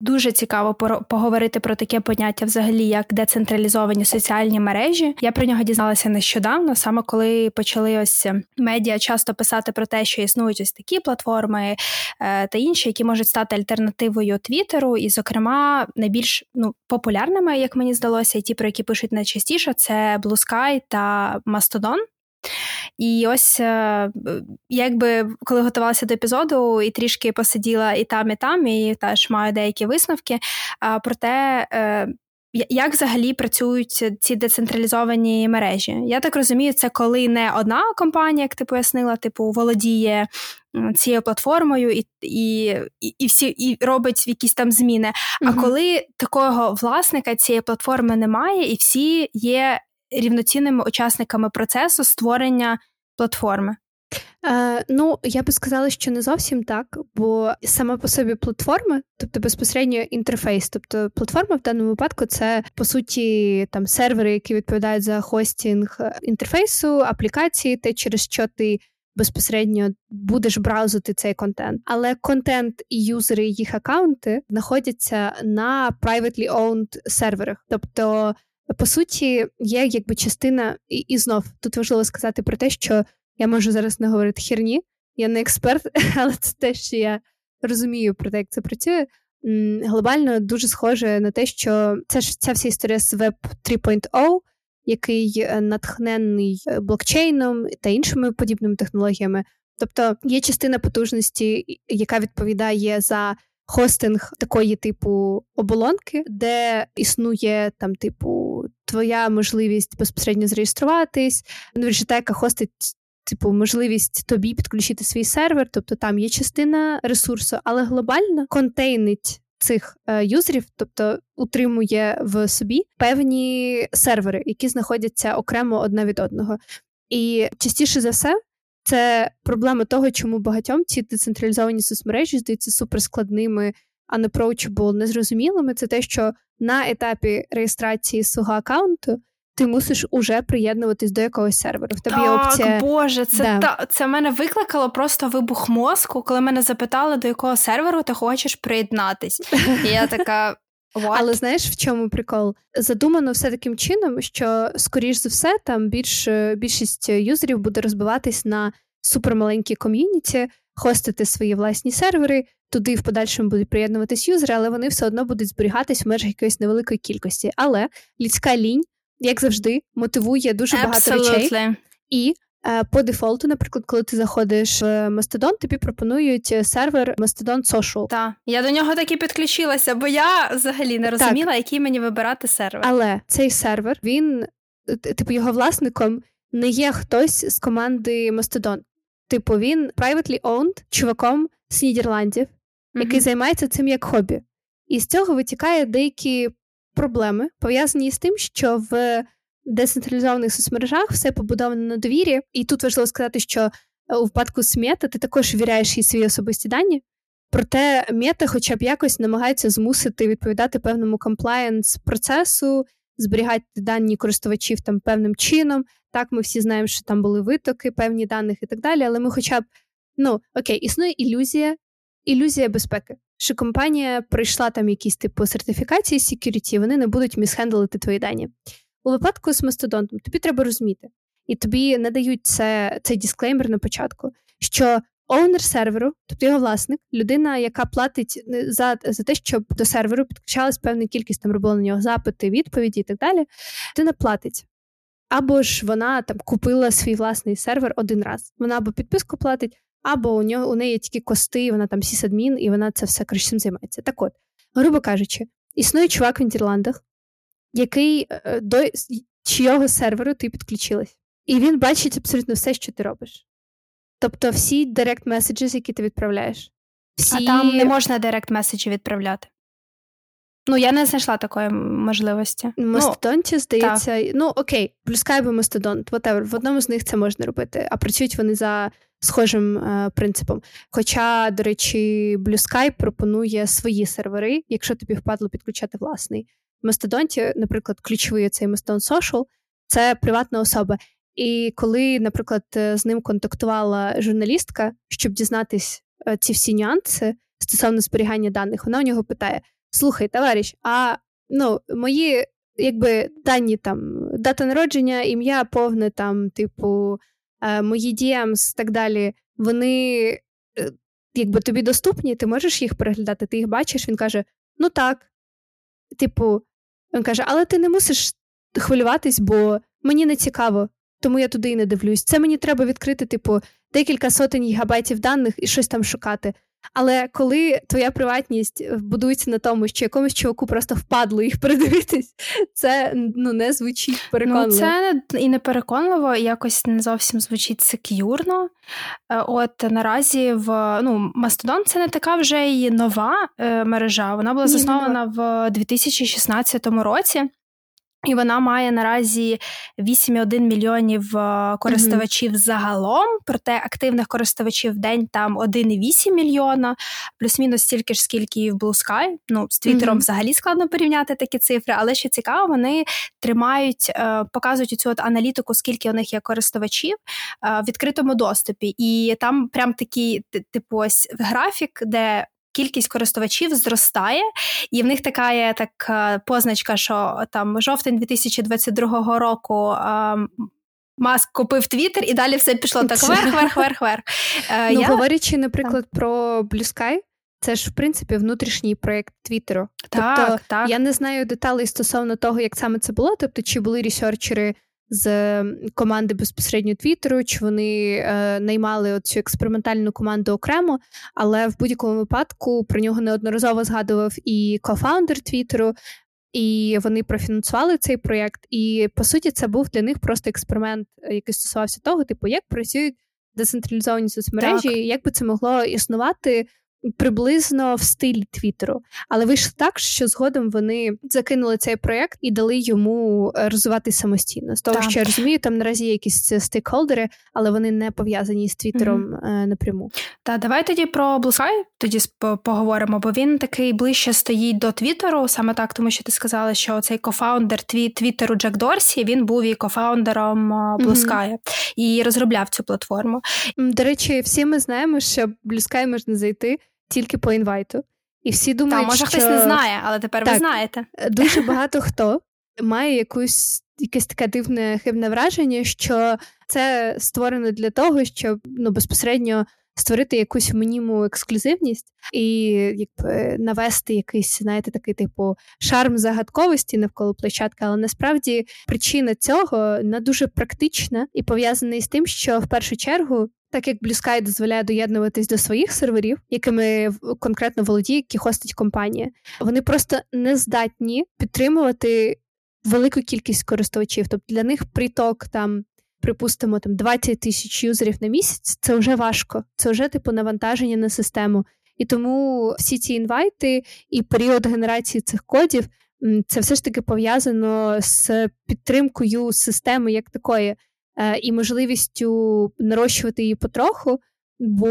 Дуже цікаво поговорити про таке поняття, взагалі, як децентралізовані соціальні мережі. Я про нього дізналася нещодавно, саме коли почали ось медіа часто писати про те, що існують ось такі платформи е, та інші, які можуть стати альтернативою Твіттеру, і, зокрема, найбільш ну популярними, як мені здалося, і ті, про які пишуть найчастіше, це Blue Sky та Mastodon. І ось е, якби коли готувалася до епізоду і трішки посиділа і там, і там, і теж маю деякі висновки. про те, е, як взагалі працюють ці децентралізовані мережі? Я так розумію, це коли не одна компанія, як ти пояснила, типу, володіє цією платформою і і, і, всі і робить якісь там зміни. А коли такого власника цієї платформи немає, і всі є рівноцінними учасниками процесу створення платформи? Е, Ну, я би сказала, що не зовсім так, бо саме по собі платформа, тобто безпосередньо інтерфейс, тобто платформа в даному випадку це по суті там сервери, які відповідають за хостінг інтерфейсу, аплікації, те, через що ти безпосередньо будеш браузити цей контент. Але контент і юзери, і їх аккаунти знаходяться на privately owned серверах, тобто по суті, є якби частина, і, і знов тут важливо сказати про те, що я можу зараз не говорити херні, я не експерт, але це те, що я розумію про те, як це працює. Глобально дуже схоже на те, що це ж ця вся історія з Web 3.0, який е, натхнений е, блокчейном та іншими подібними технологіями. Тобто є частина потужності, яка відповідає за хостинг такої типу оболонки, де існує там, типу, твоя можливість безпосередньо зареєструватись, ну, яка хостить. Типу, можливість тобі підключити свій сервер, тобто там є частина ресурсу, але глобально контейнить цих е, юзерів, тобто утримує в собі певні сервери, які знаходяться окремо одне від одного. І частіше за все, це проблема того, чому багатьом ці децентралізовані соцмережі здаються суперскладними, а unapproachable, незрозумілими. Це те, що на етапі реєстрації свого аккаунту ти мусиш уже приєднуватись до якогось серверу. В тебе є опція... Боже, це да. та це мене викликало просто вибух мозку, коли мене запитали, до якого серверу ти хочеш приєднатись. І я така. What? Але знаєш, в чому прикол? Задумано все таким чином, що, скоріш за все, там більш більшість юзерів буде розбиватись на супермаленькі ком'юніті, хостити свої власні сервери. Туди в подальшому будуть приєднуватись юзери, але вони все одно будуть зберігатись в межах якоїсь невеликої кількості. Але людська лінь як завжди, мотивує дуже багато Absolutely. речей. І е, по дефолту, наприклад, коли ти заходиш в Mastodon, тобі пропонують сервер Mastodon Social. Так, я до нього таки підключилася, бо я взагалі не розуміла, так. який мені вибирати сервер. Але цей сервер, він, типу, його власником не є хтось з команди Mastodon. Типу, він privately owned чуваком з Нідерландів, mm-hmm. який займається цим як хобі. І з цього витікає деякі проблеми пов'язані з тим, що в децентралізованих соцмережах все побудовано на довірі, і тут важливо сказати, що е, у випадку з мета ти також віряєш їй свої особисті дані. Проте мета, хоча б якось намагається змусити відповідати певному комплаєнс процесу, зберігати дані користувачів там певним чином. Так, ми всі знаємо, що там були витоки, певні даних і так далі. Але ми, хоча б ну окей, існує ілюзія, ілюзія безпеки що компанія пройшла там якісь типу сертифікації security, вони не будуть місхендлити твої дані. У випадку з мастодонтом тобі треба розуміти, і тобі надають це, цей дисклеймер на початку, що оунер серверу, тобто його власник, людина, яка платить е, за за те, щоб до серверу підключалась певна кількість, там робила на нього запити, відповіді і так далі, людина платить. Або ж вона там купила свій власний сервер один раз. Вона або підписку платить, або у нього у неї тільки кости, вона там сісадмін, і вона це все цим займається. Так от, грубо кажучи, існує чувак в Нідерландах, який е, до чийого серверу ти підключилась, і він бачить абсолютно все, що ти робиш. Тобто всі директ меседжі, які ти відправляєш. Всі... А там не можна директ меседжі відправляти. Ну, я не знайшла такої можливості. Мастодонті, ну, здається, так. ну окей, плюскай або мастодонт, whatever. в одному з них це можна робити, а працюють вони за схожим е, принципом. Хоча, до речі, Blue пропонує свої сервери, якщо тобі впадло підключати власний. В Мастодонті, наприклад, ключовий цей Mastodon Social – це приватна особа. І коли, наприклад, е, з ним контактувала журналістка, щоб дізнатись е, ці всі нюанси стосовно зберігання даних, вона у нього питає: Слухай, товариш, а ну, мої якби дані там дата народження, ім'я повне там, типу, Е, мої DMs і так далі, вони якби тобі доступні, ти можеш їх переглядати, ти їх бачиш. Він каже: Ну так. Типу, він каже, але ти не мусиш хвилюватись, бо мені не цікаво, тому я туди і не дивлюсь. Це мені треба відкрити, типу, декілька сотень гігабайтів даних і щось там шукати. Але коли твоя приватність е, будується на тому, що якомусь чуваку просто впадло їх передивитись, це ну не звучить переконливо. Ну, Це і не переконливо, якось не зовсім звучить сек'юрно. Е, от наразі в ну Мастодон це не така вже й нова е, мережа. Вона була заснована в 2016 році. І вона має наразі 8,1 мільйонів е, користувачів mm-hmm. загалом, проте активних користувачів в день там 1,8 мільйона, плюс-мінус стільки ж, скільки і в Blue Sky. Ну, з Твіттером mm-hmm. взагалі складно порівняти такі цифри, але що цікаво, вони тримають, е, показують цю от аналітику, скільки у них є користувачів е, в відкритому доступі. І там прям такий, типу, ось графік, де кількість користувачів зростає, і в них така є так позначка, що там жовтень 2022 року. Маск купив Твіттер, і далі все пішло так вверх, вверх, вверх, вверх. Е, ну, я... Говорячи, наприклад, про Blue Sky, це ж в принципі внутрішній проєкт Твіттеру. Так, тобто так. я не знаю деталей стосовно того, як саме це було. Тобто, чи були ресерчери з команди безпосередньо Твіттеру, чи вони е, наймали цю експериментальну команду окремо, але в будь-якому випадку про нього неодноразово згадував і кофаундер Твіттеру, і вони профінансували цей проєкт. І по суті, це був для них просто експеримент, який стосувався того, типу, як працюють децентралізовані соцмережі, так. як би це могло існувати приблизно в стилі Твіттеру. Але вийшло так, що згодом вони закинули цей проєкт і дали йому е, розвиватися самостійно. З того, так. що я розумію, там наразі є якісь е, стейкхолдери, але вони не пов'язані з Твіттером mm-hmm. напряму. Та давай тоді про Sky тоді поговоримо, бо він такий ближче стоїть до Твіттеру, саме так, тому що ти сказала, що цей кофаундер Твіттеру Джек Дорсі він був і кофаундером Sky mm-hmm. і розробляв цю платформу. До речі, всі ми знаємо, що Sky можна зайти тільки по інвайту. І всі думають, Та, може що... хтось не знає, але тепер так, ви знаєте. Дуже багато хто має якусь якесь таке дивне хибне враження, що це створено для того, щоб ну, безпосередньо створити якусь мініму ексклюзивність і якби навести якийсь, знаєте, такий типу шарм загадковості навколо площадки. Але насправді причина цього не дуже практична і пов'язана із тим, що в першу чергу так як Blue Sky дозволяє доєднуватись до своїх серверів, якими конкретно володіє, які хостить компанія, вони просто не здатні підтримувати велику кількість користувачів. Тобто для них приток там. Припустимо, там 20 тисяч юзерів на місяць, це вже важко, це вже типу навантаження на систему. І тому всі ці інвайти і період генерації цих кодів це все ж таки пов'язано з підтримкою системи як такої. Е, і можливістю нарощувати її потроху, бо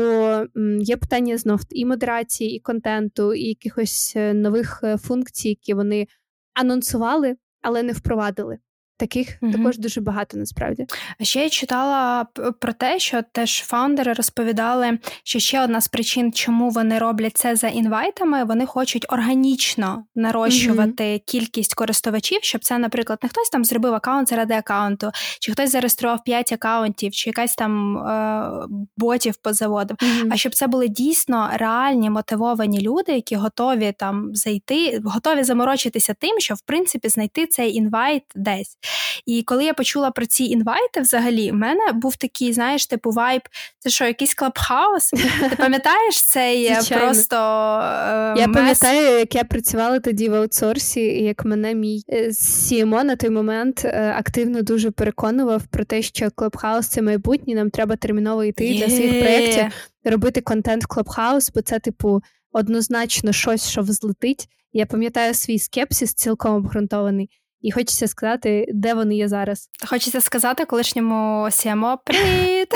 є питання знов і модерації, і контенту, і якихось е, нових е, функцій, які вони анонсували, але не впровадили. Таких mm також дуже багато насправді. А ще я читала про те, що теж фаундери розповідали, що ще одна з причин, чому вони роблять це за інвайтами, вони хочуть органічно нарощувати mm кількість користувачів, щоб це, наприклад, не хтось там зробив аккаунт заради аккаунту, чи хтось зареєстрував 5 аккаунтів, чи якась там е- ботів позаводив. mm А щоб це були дійсно реальні мотивовані люди, які готові там зайти, готові заморочитися тим, що в принципі знайти цей інвайт десь. І коли я почула про ці інвайти, взагалі, в мене був такий, знаєш, типу вайб, це що, якийсь Clubhouse? Ти пам'ятаєш цей е, Звичайно. просто. Е, я мес? пам'ятаю, як я працювала тоді в аутсорсі, і як мене мій CMO е, на той момент е, активно дуже переконував про те, що Clubhouse це майбутнє, нам треба терміново йти yeah. для своїх проєктів, робити контент в Clubhouse, бо це, типу, однозначно щось, що взлетить. Я пам'ятаю свій скепсис, цілком обґрунтований. І хочеться сказати, де вони є зараз. Хочеться сказати колишньому Сімо привіт!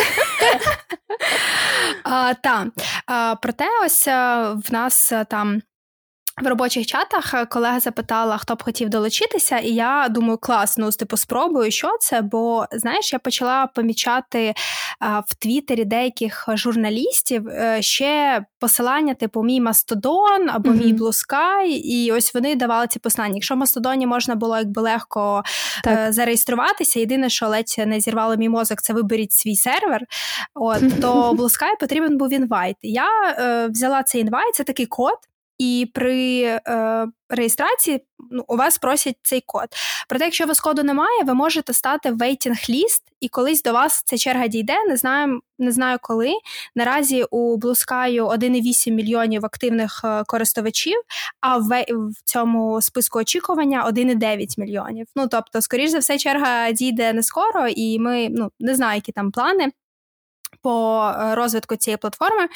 Та проте ось в нас там в робочих чатах е, колега запитала, хто б хотів долучитися, і я думаю, клас, ну типу, спробую, що це. Бо знаєш, я почала помічати а, е, в Твіттері деяких журналістів а, е, ще посилання, типу, мій Мастодон або mm-hmm. мій Sky, і ось вони давали ці посилання. Якщо в Мастодоні можна було якби легко а, зареєструватися, єдине, що ледь не зірвало мій мозок, це виберіть свій сервер. От то Sky потрібен був інвайт. Я взяла цей інвайт, це такий код і при е, реєстрації ну, у вас просять цей код. Проте, якщо у вас коду немає, ви можете стати в waiting list, і колись до вас ця черга дійде. Не знаю, не знаю коли. Наразі у Blue Sky 1,8 мільйонів активних е, користувачів, а в, в цьому списку очікування 1,9 мільйонів. Ну тобто, скоріш за все, черга дійде не скоро, і ми ну не знаю, які там плани. По е, розвитку цієї платформи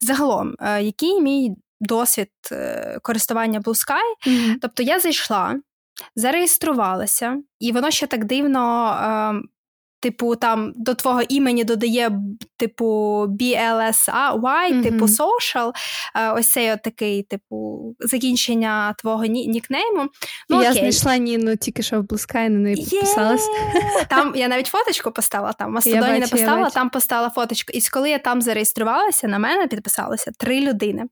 загалом, е, який мій досвід е, користування Blue Sky. Mm-hmm. Тобто я зайшла, зареєструвалася, і воно ще так дивно. Е, Типу, там до твого імені додає, типу, BLSY, mm-hmm. типу social, е, ось цей от такий, типу, закінчення твого ні- нікнейму. Ну, Я окей. знайшла Ніну тільки що в Блускай, на неї підписалась. Там я навіть фоточку поставила, там в Мастодоні не поставила, там поставила фоточку. І коли я там зареєструвалася, на мене підписалося три людини.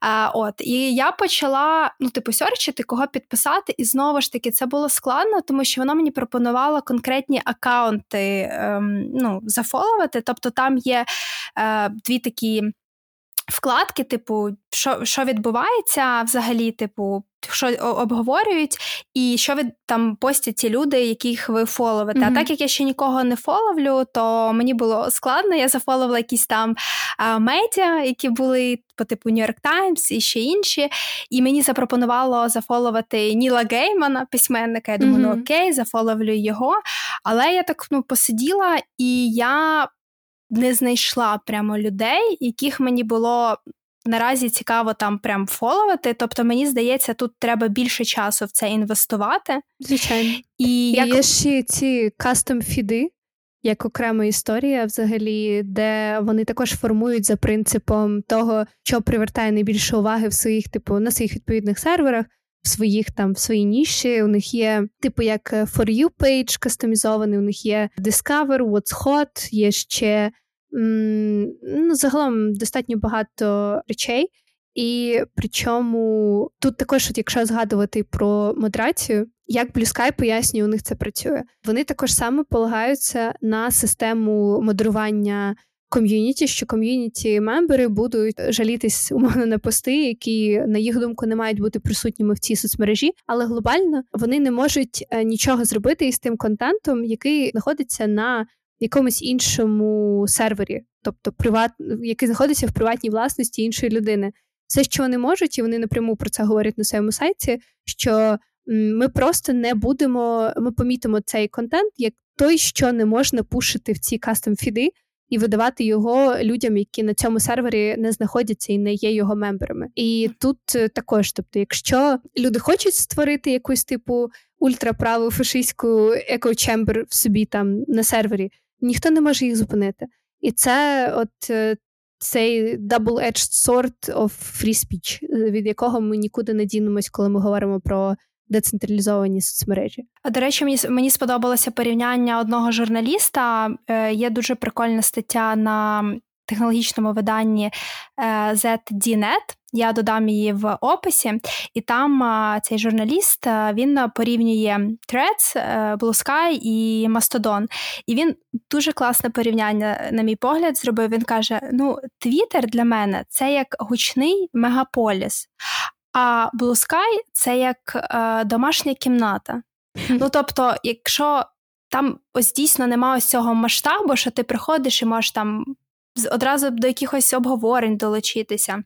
А, от, І я почала, ну, типу, сьорчити, кого підписати, і знову ж таки, це було складно, тому що воно мені пропонувало конкретні аккаунти ем, ну, зафоловити. Тобто там є е, дві такі. Вкладки, типу, що що відбувається взагалі, типу, що обговорюють, і що ви там постять ті люди, яких ви фоловите. Mm-hmm. А так як я ще нікого не фоловлю, то мені було складно. Я зафоловила якісь там а, медіа, які були по типу York Times і ще інші. І мені запропонувало зафоловати Ніла Геймана, письменника. Я думаю, mm-hmm. ну окей, зафоловлю його. Але я так ну, посиділа, і я не знайшла прямо людей, яких мені було. Наразі цікаво там прям фоловати, тобто мені здається, тут треба більше часу в це інвестувати. Звичайно. І як... Є ще ці кастом фіди, як окрема історія, взагалі, де вони також формують за принципом того, що привертає найбільше уваги в своїх, типу, на своїх відповідних серверах, в своїх там в своїй ніші. У них є, типу, як For You page кастомізований, у них є Discover, What's Hot, є ще ну, загалом достатньо багато речей. І причому тут також, от якщо згадувати про модерацію, як Sky пояснює, у них це працює. Вони також саме полагаються на систему модерування ком'юніті, що ком'юніті мембери будуть жалітись умовно на пости, які на їх думку не мають бути присутніми в цій соцмережі, але глобально вони не можуть е, нічого зробити із тим контентом, який знаходиться на якомусь іншому сервері, тобто приват, який знаходиться в приватній власності іншої людини. Все, що вони можуть, і вони напряму про це говорять на своєму сайті. Що ми просто не будемо, ми помітимо цей контент як той, що не можна пушити в ці кастом фіди. І видавати його людям, які на цьому сервері не знаходяться і не є його мемберами. І тут е, також, тобто, якщо люди хочуть створити якусь типу ультраправу фашистську екочембер в собі там на сервері, ніхто не може їх зупинити. І це от е, цей double-edged sword of free speech, е, від якого ми нікуди не дінемось, коли ми говоримо про децентралізовані соцмережі. А до речі, мені мені сподобалося порівняння одного журналіста. Е, Є дуже прикольна стаття на технологічному виданні е, ZDNet. Я додам її в описі, і там а, цей журналіст а, він порівнює Threads, е, Blue Sky і Mastodon. І він дуже класне порівняння, на мій погляд, зробив. Він каже: Ну, Twitter для мене це як гучний мегаполіс, а Blue Sky це як е, домашня кімната. Ну тобто, якщо там ось дійсно немає ось цього масштабу, що ти приходиш і можеш там одразу до якихось обговорень долучитися.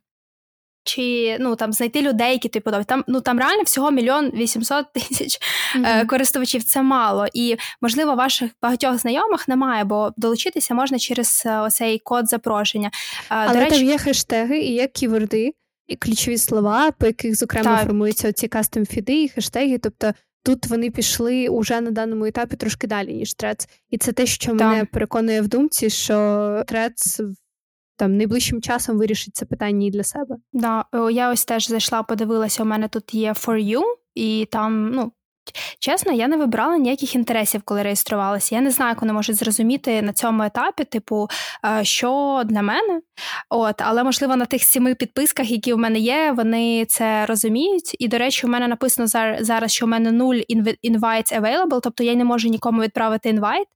Чи ну там знайти людей, які ти подобають. Там ну там реально всього мільйон вісімсот тисяч mm-hmm. користувачів. Це мало. І можливо, ваших багатьох знайомих немає, бо долучитися можна через е, оцей код запрошення. Е, Але до речі, там є хештеги і є ківорди, і ключові слова, по яких зокрема так. формуються ці кастом фіди і хештеги. Тобто тут вони пішли уже на даному етапі трошки далі, ніж трец. І це те, що Там. мене переконує в думці, що трец там найближчим часом вирішить це питання і для себе. Да, я ось теж зайшла, подивилася. У мене тут є For You, і там ну Чесно, я не вибрала ніяких інтересів, коли реєструвалася. Я не знаю, як вони можуть зрозуміти на цьому етапі, типу, е, що для мене. От, Але, можливо, на тих сіми підписках, які в мене є, вони це розуміють. І, до речі, у мене написано зараз, що у мене нуль invites available, тобто я не можу нікому відправити інвайт.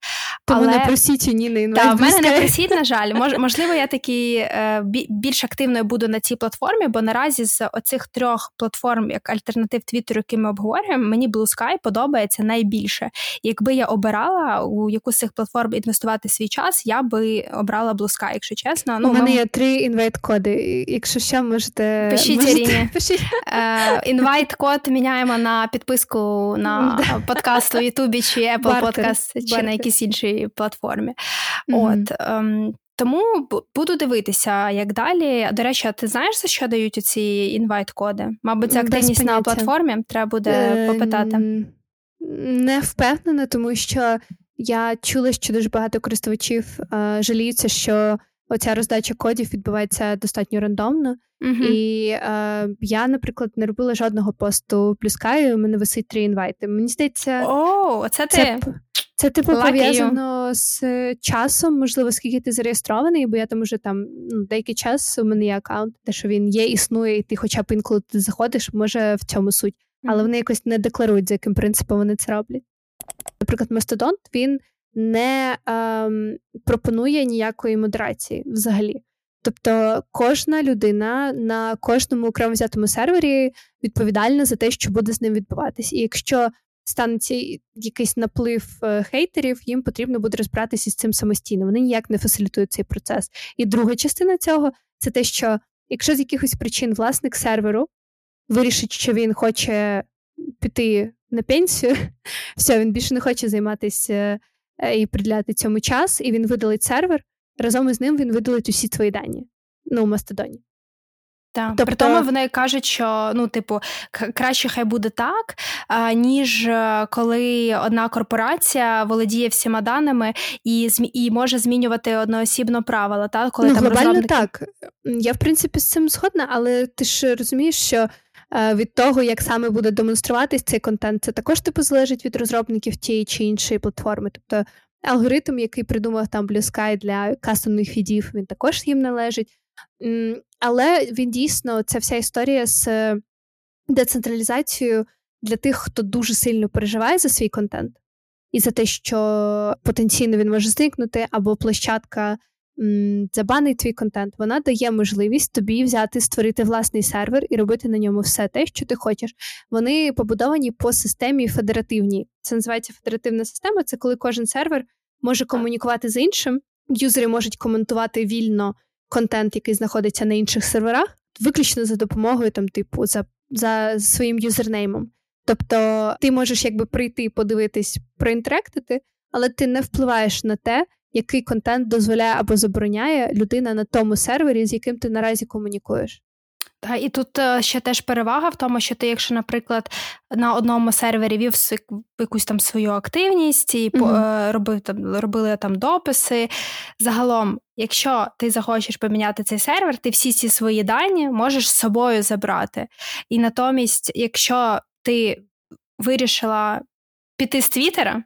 Тому але... не просіть ні на інвайт. Так, в мене не просіть, на жаль. Мож, можливо, я таки е, більш активною буду на цій платформі, бо наразі з оцих трьох платформ, як альтернатив Твіттеру, які ми обговорюємо, мені Blue Sky подобається найбільше. якби я обирала у яку з цих платформ інвестувати свій час, я би обрала Blue Sky, якщо чесно. Ну, У мене ми... є три інвайт-коди. Якщо що, можете пишіть можете... Іріні. Інвайт-код міняємо на підписку на подкаст у Ютубі чи Apple Podcast, чи на якійсь іншій платформі. От. Ем, тому буду дивитися, як далі. До речі, а ти знаєш, за що дають ці інвайт-коди? Мабуть, це активність на платформі. Треба буде е, попитати. Не впевнена, тому що я чула, що дуже багато користувачів е, жаліються, що оця роздача кодів відбувається достатньо рандомно. Uh-huh. І е, я, наприклад, не робила жодного посту плюскаю, у мене висить три інвайти. Мені здається, О, це ти. Це, це типу Lucky пов'язано you. з часом, можливо, скільки ти зареєстрований, бо я там уже там ну, деякий час у мене є аккаунт, де що він є, існує, і ти хоча б інколи ти заходиш, може в цьому суть. Але вони якось не декларують, за яким принципом вони це роблять. Наприклад, Мастодонт він не ем, пропонує ніякої модерації взагалі. Тобто кожна людина на кожному окремо взятому сервері відповідальна за те, що буде з ним відбуватись. І якщо станеться якийсь наплив е, хейтерів, їм потрібно буде розбиратися з цим самостійно. Вони ніяк не фасилітують цей процес. І друга частина цього це те, що якщо з якихось причин власник серверу вирішить, що він хоче піти на пенсію, все, він більше не хоче займатися е, і приділяти цьому час, і він видалить сервер. Разом із ним він видалить усі твої дані ну, у Мастодоні. Так, тобто... При тому вони кажуть, що ну, типу, краще хай буде так, а, ніж е, коли одна корпорація володіє всіма даними і і може змінювати одноосібно правила. Так? Коли ну, там глобально розробники... так. Я в принципі з цим згодна, але ти ж розумієш, що е, від того, як саме буде демонструватись цей контент, це також типу залежить від розробників тієї чи іншої платформи. Тобто алгоритм, який придумав там Blue Sky для кастомних фідів, він також їм належить. Але він дійсно, ця вся історія з децентралізацією для тих, хто дуже сильно переживає за свій контент, і за те, що потенційно він може зникнути, або площадка м, забанить твій контент, вона дає можливість тобі взяти, створити власний сервер і робити на ньому все те, що ти хочеш. Вони побудовані по системі федеративній. Це називається федеративна система. Це коли кожен сервер може комунікувати з іншим, юзери можуть коментувати вільно контент, який знаходиться на інших серверах, виключно за допомогою там, типу, за, за своїм юзернеймом. Тобто ти можеш якби прийти, подивитись, проінтерактити, але ти не впливаєш на те, який контент дозволяє або забороняє людина на тому сервері, з яким ти наразі комунікуєш. Та і тут е, ще теж перевага в тому, що ти, якщо, наприклад, на одному сервері вів якусь там свою активність і mm-hmm. робив там робили там дописи. Загалом, якщо ти захочеш поміняти цей сервер, ти всі ці свої дані можеш з собою забрати. І натомість, якщо ти вирішила піти з Твіттера,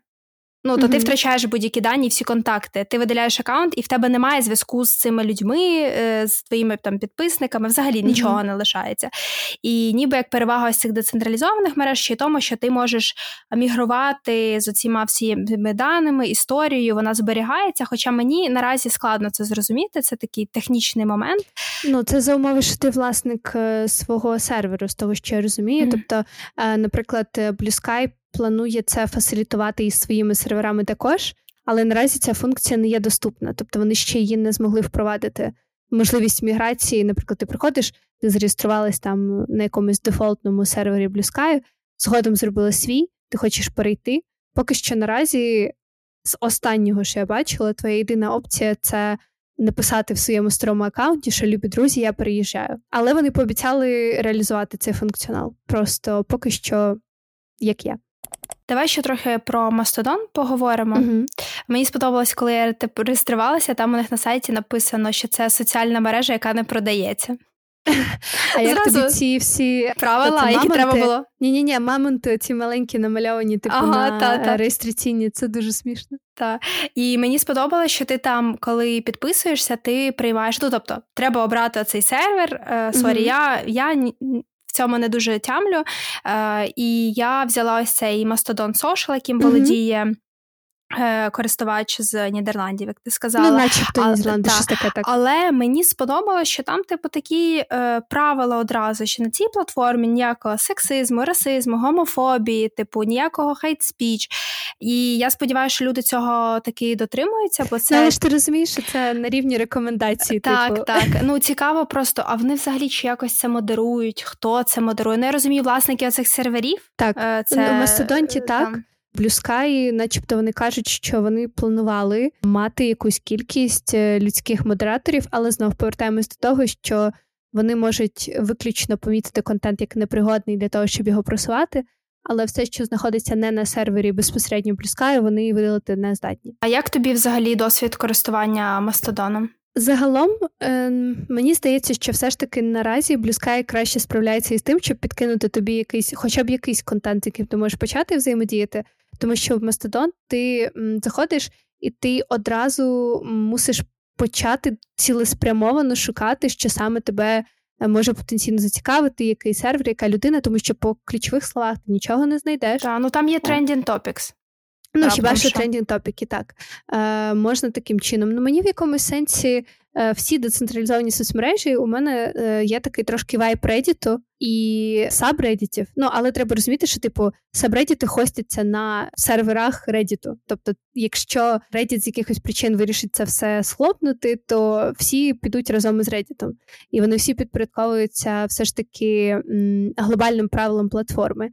Ну, то mm-hmm. ти втрачаєш будь-які дані, всі контакти. Ти видаляєш аккаунт, і в тебе немає зв'язку з цими людьми, е, з твоїми там підписниками, взагалі нічого mm-hmm. не лишається. І ніби як перевага ось цих децентралізованих мереж ще й тому, що ти можеш мігрувати з оціма всіми даними, історією, вона зберігається. Хоча мені наразі складно це зрозуміти, це такий технічний момент. Ну, це за умови, що ти власник е, свого серверу, з того, що я розумію. Mm-hmm. Тобто, е, наприклад, Blue Sky планує це фасилітувати із своїми серверами також, але наразі ця функція не є доступна, тобто вони ще її не змогли впровадити. Можливість міграції, наприклад, ти приходиш, ти зареєструвалась там на якомусь дефолтному сервері Blue Sky, згодом зробила свій, ти хочеш перейти. Поки що наразі, з останнього, що я бачила, твоя єдина опція це написати в своєму старому аккаунті, що любі друзі, я переїжджаю. Але вони пообіцяли реалізувати цей функціонал. Просто поки що як є. Давай ще трохи про Мастодон поговоримо. uh Мені сподобалось, коли я типу, реєструвалася, там у них на сайті написано, що це соціальна мережа, яка не продається. А як Зразу... тобі ці всі правила, які треба було? Ні-ні, ні мамонти ці маленькі намальовані, типу ага, на та, та. реєстраційні, це дуже смішно. Так. І мені сподобалось, що ти там, коли підписуєшся, ти приймаєш. Ну, тобто, треба обрати цей сервер. Е, sorry, uh я я в цьому не дуже тямлю. Е, І я взяла ось цей Mastodon Social, яким володіє. Е, користувач з Нідерландів, як ти сказала. Ну, начебто Нідерланди, щось таке так. Але мені сподобалося, що там, типу, такі е, правила одразу, що на цій платформі ніякого сексизму, расизму, гомофобії, типу, ніякого хейт-спіч. І я сподіваюся, що люди цього таки дотримуються, бо це. Ну, але ж ти розумієш, що це на рівні рекомендації. Так, типу. так. Ну цікаво просто, а вони взагалі чи якось це модерують? Хто це модерує? Ну, я розумію, власники оцих серверів. Так, е, це... Ну, Мастодонті так. Там... Блюскай, начебто, вони кажуть, що вони планували мати якусь кількість е, людських модераторів, але знов повертаємось до того, що вони можуть виключно помітити контент як непригодний для того, щоб його просувати. Але все, що знаходиться не на сервері безпосередньо Блюскаю, вони видалити не здатні. А як тобі взагалі досвід користування Мастодоном? Загалом е, мені здається, що все ж таки наразі Blue краще справляється із тим, щоб підкинути тобі якийсь, хоча б якийсь контент, яким ти можеш почати взаємодіяти, тому що в Мастодон ти заходиш і ти одразу мусиш почати цілеспрямовано шукати, що саме тебе е, може потенційно зацікавити, який сервер, яка людина, тому що по ключових словах ти нічого не знайдеш. Так, ну там є trending topics. Ну, хіба що трендінг топіки, так. Е, Можна таким чином. Ну, мені в якомусь сенсі е, всі децентралізовані соцмережі у мене е, є такий трошки вайп Reddit і сабреддітів. Ну, але треба розуміти, що, типу, сабреддіти хостяться на серверах Reddit. Тобто, якщо Reddit з якихось причин вирішить це все схлопнути, то всі підуть разом із Reddit. І вони всі підпорядковуються все ж таки м, глобальним правилам платформи.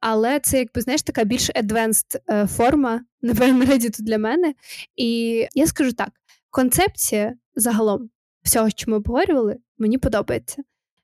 Але це, якби знаєш, така більш е, форма, напевно, Reddit для мене. І я скажу так: концепція загалом всього, що ми обговорювали, мені подобається.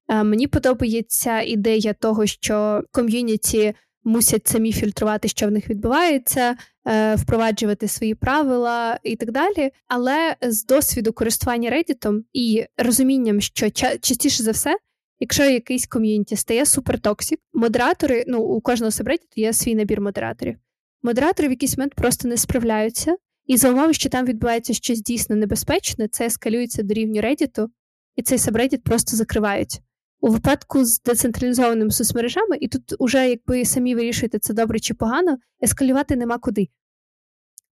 Е, мені подобається ідея того, що ком'юніті мусять самі фільтрувати, що в них відбувається, е, впроваджувати свої правила і так далі. Але з досвіду користування Reddit і розумінням, що частіше за все Якщо якийсь ком'юніті стає супертоксик, модератори, ну у кожного сабреддіту є свій набір модераторів. Модератори в якийсь момент просто не справляються, і за умови, що там відбувається щось дійсно небезпечне, це ескалюється до рівня Reddit, і цей сабреддіт просто закривають. У випадку з децентралізованими соцмережами, і тут уже, якби самі вирішуєте, це добре чи погано, ескалювати нема куди.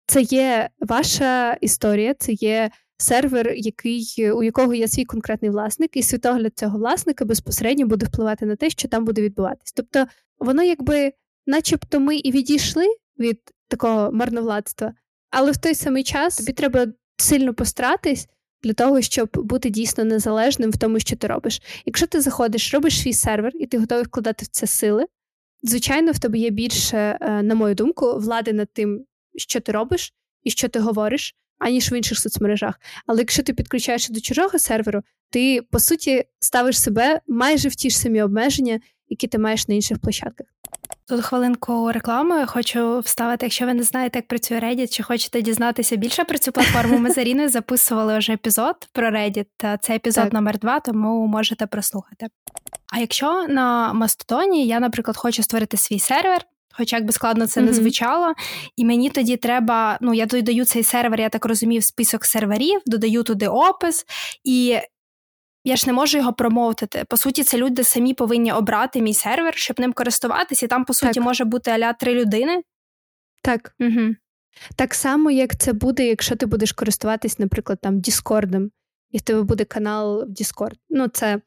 Це є ваша історія, це є сервер, який, у якого є свій конкретний власник, і світогляд цього власника безпосередньо буде впливати на те, що там буде відбуватись. Тобто, воно якби, начебто, ми і відійшли від такого марновладства, але в той самий час тобі треба сильно постаратись для того, щоб бути дійсно незалежним в тому, що ти робиш. Якщо ти заходиш, робиш свій сервер, і ти готовий вкладати в це сили. Звичайно, в тебе є більше, е, на мою думку, влади над тим, що ти робиш і що ти говориш, аніж в інших соцмережах. Але якщо ти підключаєшся до чужого серверу, ти по суті ставиш себе майже в ті ж самі обмеження, які ти маєш на інших площадках. Тут хвилинку реклами хочу вставити. Якщо ви не знаєте, як працює Reddit, чи хочете дізнатися більше про цю платформу, ми з Аріною записували вже епізод про Reddit. Це епізод так. номер два, тому можете прослухати. А якщо на Мастодоні я, наприклад, хочу створити свій сервер, Хоча як би складно це mm-hmm. не звучало. І мені тоді треба, ну я додаю цей сервер, я так розумію, в список серверів, додаю туди опис, і я ж не можу його промовити. По суті, це люди самі повинні обрати мій сервер, щоб ним користуватися, і там, по суті, так. може бути аля три людини. Так. Угу. Так само, як це буде, якщо ти будеш користуватись, наприклад, там Діскордом, і в тебе буде канал в Discord. Ну, це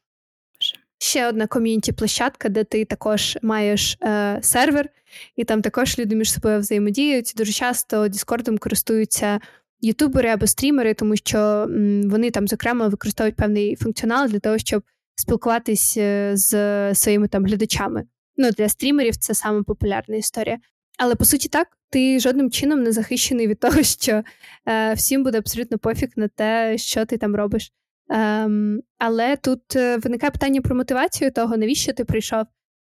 ще одна ком'юніті-площадка, де ти також маєш е, сервер, і там також люди між собою взаємодіють. Дуже часто Діскордом користуються ютубери або стрімери, тому що вони там, зокрема, використовують певний функціонал для того, щоб спілкуватись е, з своїми там глядачами. Ну, для стрімерів це саме популярна історія. Але по суті, так, ти жодним чином не захищений від того, що е, всім буде абсолютно пофіг на те, що ти там робиш. Ем, Але тут е, виникає питання про мотивацію того, навіщо ти прийшов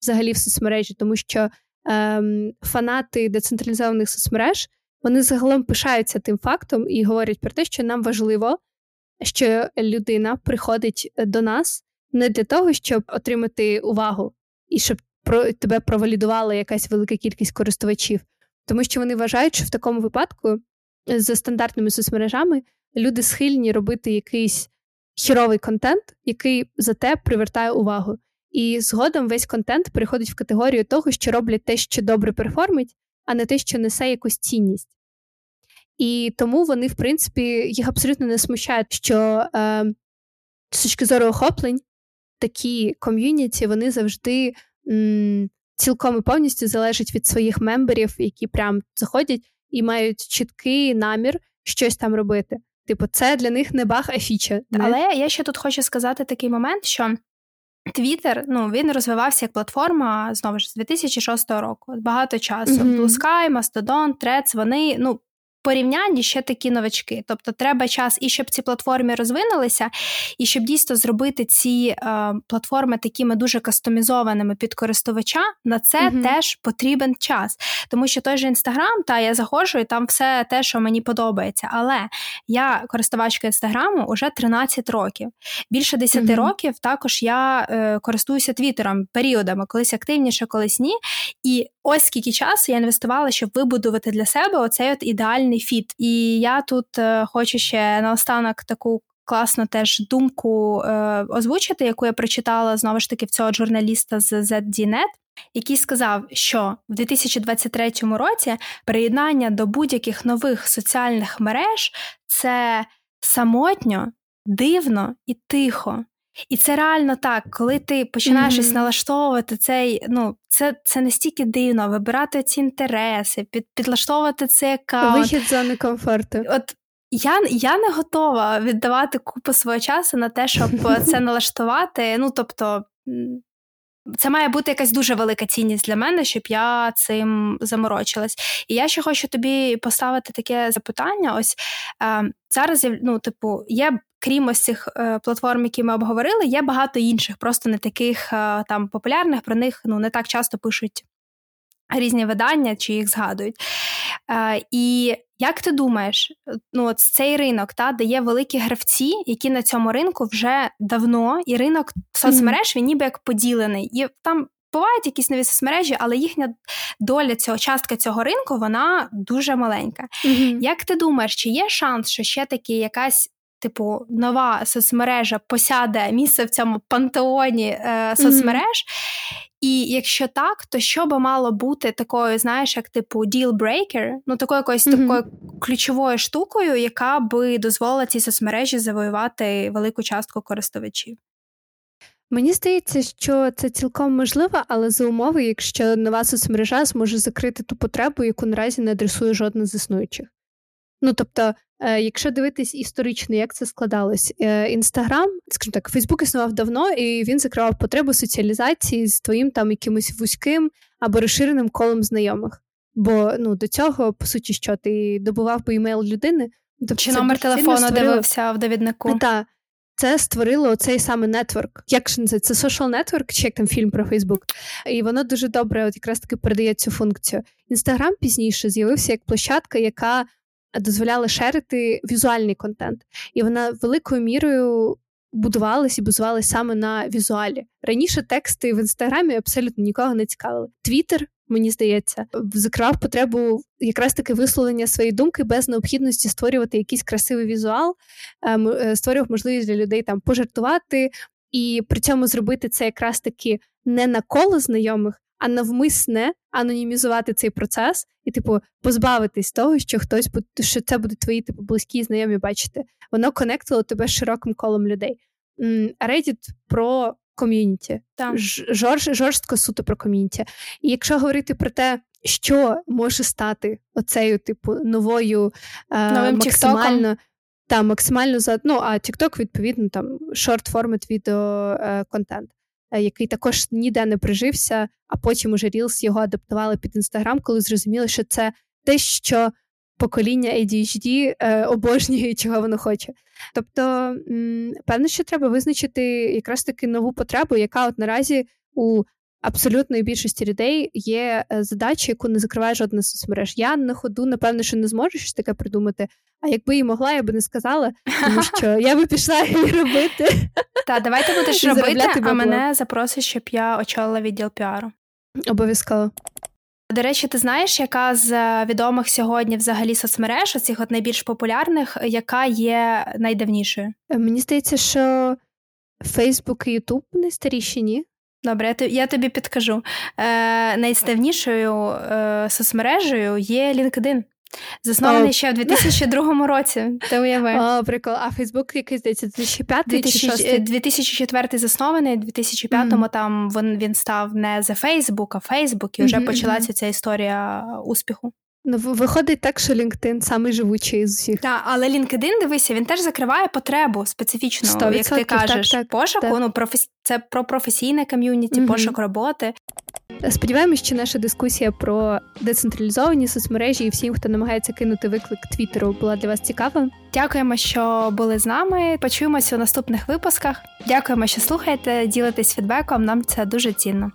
взагалі в соцмережі, тому що ем, фанати децентралізованих соцмереж вони загалом пишаються тим фактом і говорять про те, що нам важливо, що людина приходить до нас не для того, щоб отримати увагу і щоб про тебе провалідувала якась велика кількість користувачів, тому що вони вважають, що в такому випадку за стандартними соцмережами люди схильні робити якийсь хіровий контент, який зате привертає увагу. І згодом весь контент переходить в категорію того, що роблять те, що добре перформить, а не те, що несе якусь цінність. І тому вони, в принципі, їх абсолютно не смущають, що е, з точки зору охоплень такі ком'юніті вони завжди м, цілком і повністю залежать від своїх мемберів, які прям заходять і мають чіткий намір щось там робити. Типу, це для них не баг, а фіча. Але я ще тут хочу сказати такий момент, що. Твіттер, ну він розвивався як платформа знову ж з 2006 року. Багато часу. Mm-hmm. Blue Sky, Mastodon, Threads, вони ну порівнянні ще такі новачки. Тобто, треба час і щоб ці платформи розвинулися, і щоб дійсно зробити ці е, платформи такими дуже кастомізованими під користувача. На це mm теж потрібен час. Тому що той же інстаграм, та я заходжу, і там все те, що мені подобається. Але я користувачка інстаграму уже 13 років. Більше 10 mm років також я е, користуюся твіттером періодами, колись активніше, колись ні. І ось скільки часу я інвестувала, щоб вибудувати для себе оцей от ідеальний фіт. І я тут е, хочу ще наостанок таку. Класно теж думку е, озвучити, яку я прочитала знову ж таки в цього журналіста з ZDNet. який сказав, що в 2023 році приєднання до будь-яких нових соціальних мереж це самотньо, дивно і тихо. І це реально так, коли ти починаєш mm-hmm. налаштовувати цей, ну це це настільки дивно, вибирати ці інтереси, під, підлаштовувати цей аккаунт. Вихід зони комфорту. От я я не готова віддавати купу свого часу на те, щоб це налаштувати. Ну тобто, це має бути якась дуже велика цінність для мене, щоб я цим заморочилась. І я ще хочу тобі поставити таке запитання. Ось е, зараз ну, типу, є. Крім ось цих е, платформ, які ми обговорили, є багато інших, просто не таких е, там популярних. Про них ну не так часто пишуть різні видання чи їх згадують. Е, І як ти думаєш, ну от цей ринок та де є великі гравці, які на цьому ринку вже давно, і ринок соцмереж він ніби як поділений, і там. Бувають якісь нові соцмережі, але їхня доля цього частка цього ринку вона дуже маленька. Mm-hmm. Як ти думаєш, чи є шанс, що ще таки якась типу нова соцмережа посяде місце в цьому пантеоні е, соцмереж? Mm-hmm. І якщо так, то що би мало бути такою, знаєш, як типу deal-breaker, ну такою якоюсь mm-hmm. такою ключовою штукою, яка би дозволила цій соцмережі завоювати велику частку користувачів? Мені здається, що це цілком можливо, але за умови, якщо нова соцмережа зможе закрити ту потребу, яку наразі не адресує жодна з існуючих. Ну тобто, якщо дивитись історично, як це складалось, інстаграм, скажімо так, Фейсбук існував давно, і він закривав потребу соціалізації з твоїм там якимось вузьким або розширеним колом знайомих. Бо ну до цього, по суті, що ти добував би імейл людини, тобто чи номер телефону створило... дивився в довіднику. Так, це створило цей саме нетворк. Як ж це? Це social network, чи як там фільм про Фейсбук. І воно дуже добре, от якраз таки передає цю функцію. Інстаграм пізніше з'явився як площадка, яка дозволяли шерити візуальний контент, і вона великою мірою будувалась і базувалась саме на візуалі. Раніше тексти в інстаграмі абсолютно нікого не цікавили. Твіттер, мені здається, закривав потребу якраз таки висловлення своєї думки без необхідності створювати якийсь красивий візуал, е, е, створював можливість для людей там пожартувати. І при цьому зробити це якраз таки не на коло знайомих, а навмисне анонімізувати цей процес і, типу, позбавитись того, що хтось буде, що це будуть твої типу близькі знайомі бачити. Воно конектило тебе з широким колом людей. Reddit про ком'юніті, Жорж, жорстко суто про ком'юніті. І якщо говорити про те, що може стати оцею, типу, новою е, максимально. Та максимально за ну, а TikTok, відповідно, там шорт формат відео е, контент. Е, який також ніде не прижився, а потім уже Reels його адаптували під Інстаграм, коли зрозуміли, що це те, що покоління ADHD е, обожнює, чого воно хоче. Тобто, певно, що треба визначити якраз таки нову потребу, яка от наразі у абсолютної більшості людей є е, задача, яку не закриває жодна соцмереж. Я на ходу, напевно, що не зможу щось таке придумати. А якби і могла, я би не сказала, тому що я би пішла її робити. Так, давайте будеш робити, а мене запросить, щоб я очолила відділ піару. Обов'язково. До речі, ти знаєш, яка з відомих сьогодні взагалі соцмереж, оцих от найбільш популярних, яка є найдавнішою? Е, мені здається, що Фейсбук і Ютуб найстаріші, ні? Добре, я тобі підкажу. Е, Найставнішою е, соцмережею є LinkedIn. Заснований oh. ще в 2002 році. Ти уяви. О, прикол. А Фейсбук який здається, 2005 2006? 2004 заснований, в 2005-му mm-hmm. там він він став не за Фейсбук, а Фейсбук, і вже mm-hmm. почалася ця історія успіху. Ну, виходить так, що LinkedIn самий живучий з усіх. Так, але LinkedIn, дивися, він теж закриває потребу специфічну, як ти кажеш, так, так, пошуку. Так. Ну, професі... Це про професійне ком'юніті, mm пошук роботи. Сподіваємось, що наша дискусія про децентралізовані соцмережі і всім, хто намагається кинути виклик Твіттеру, була для вас цікава. Дякуємо, що були з нами. Почуємося у наступних випусках. Дякуємо, що слухаєте, ділитесь фідбеком. Нам це дуже цінно.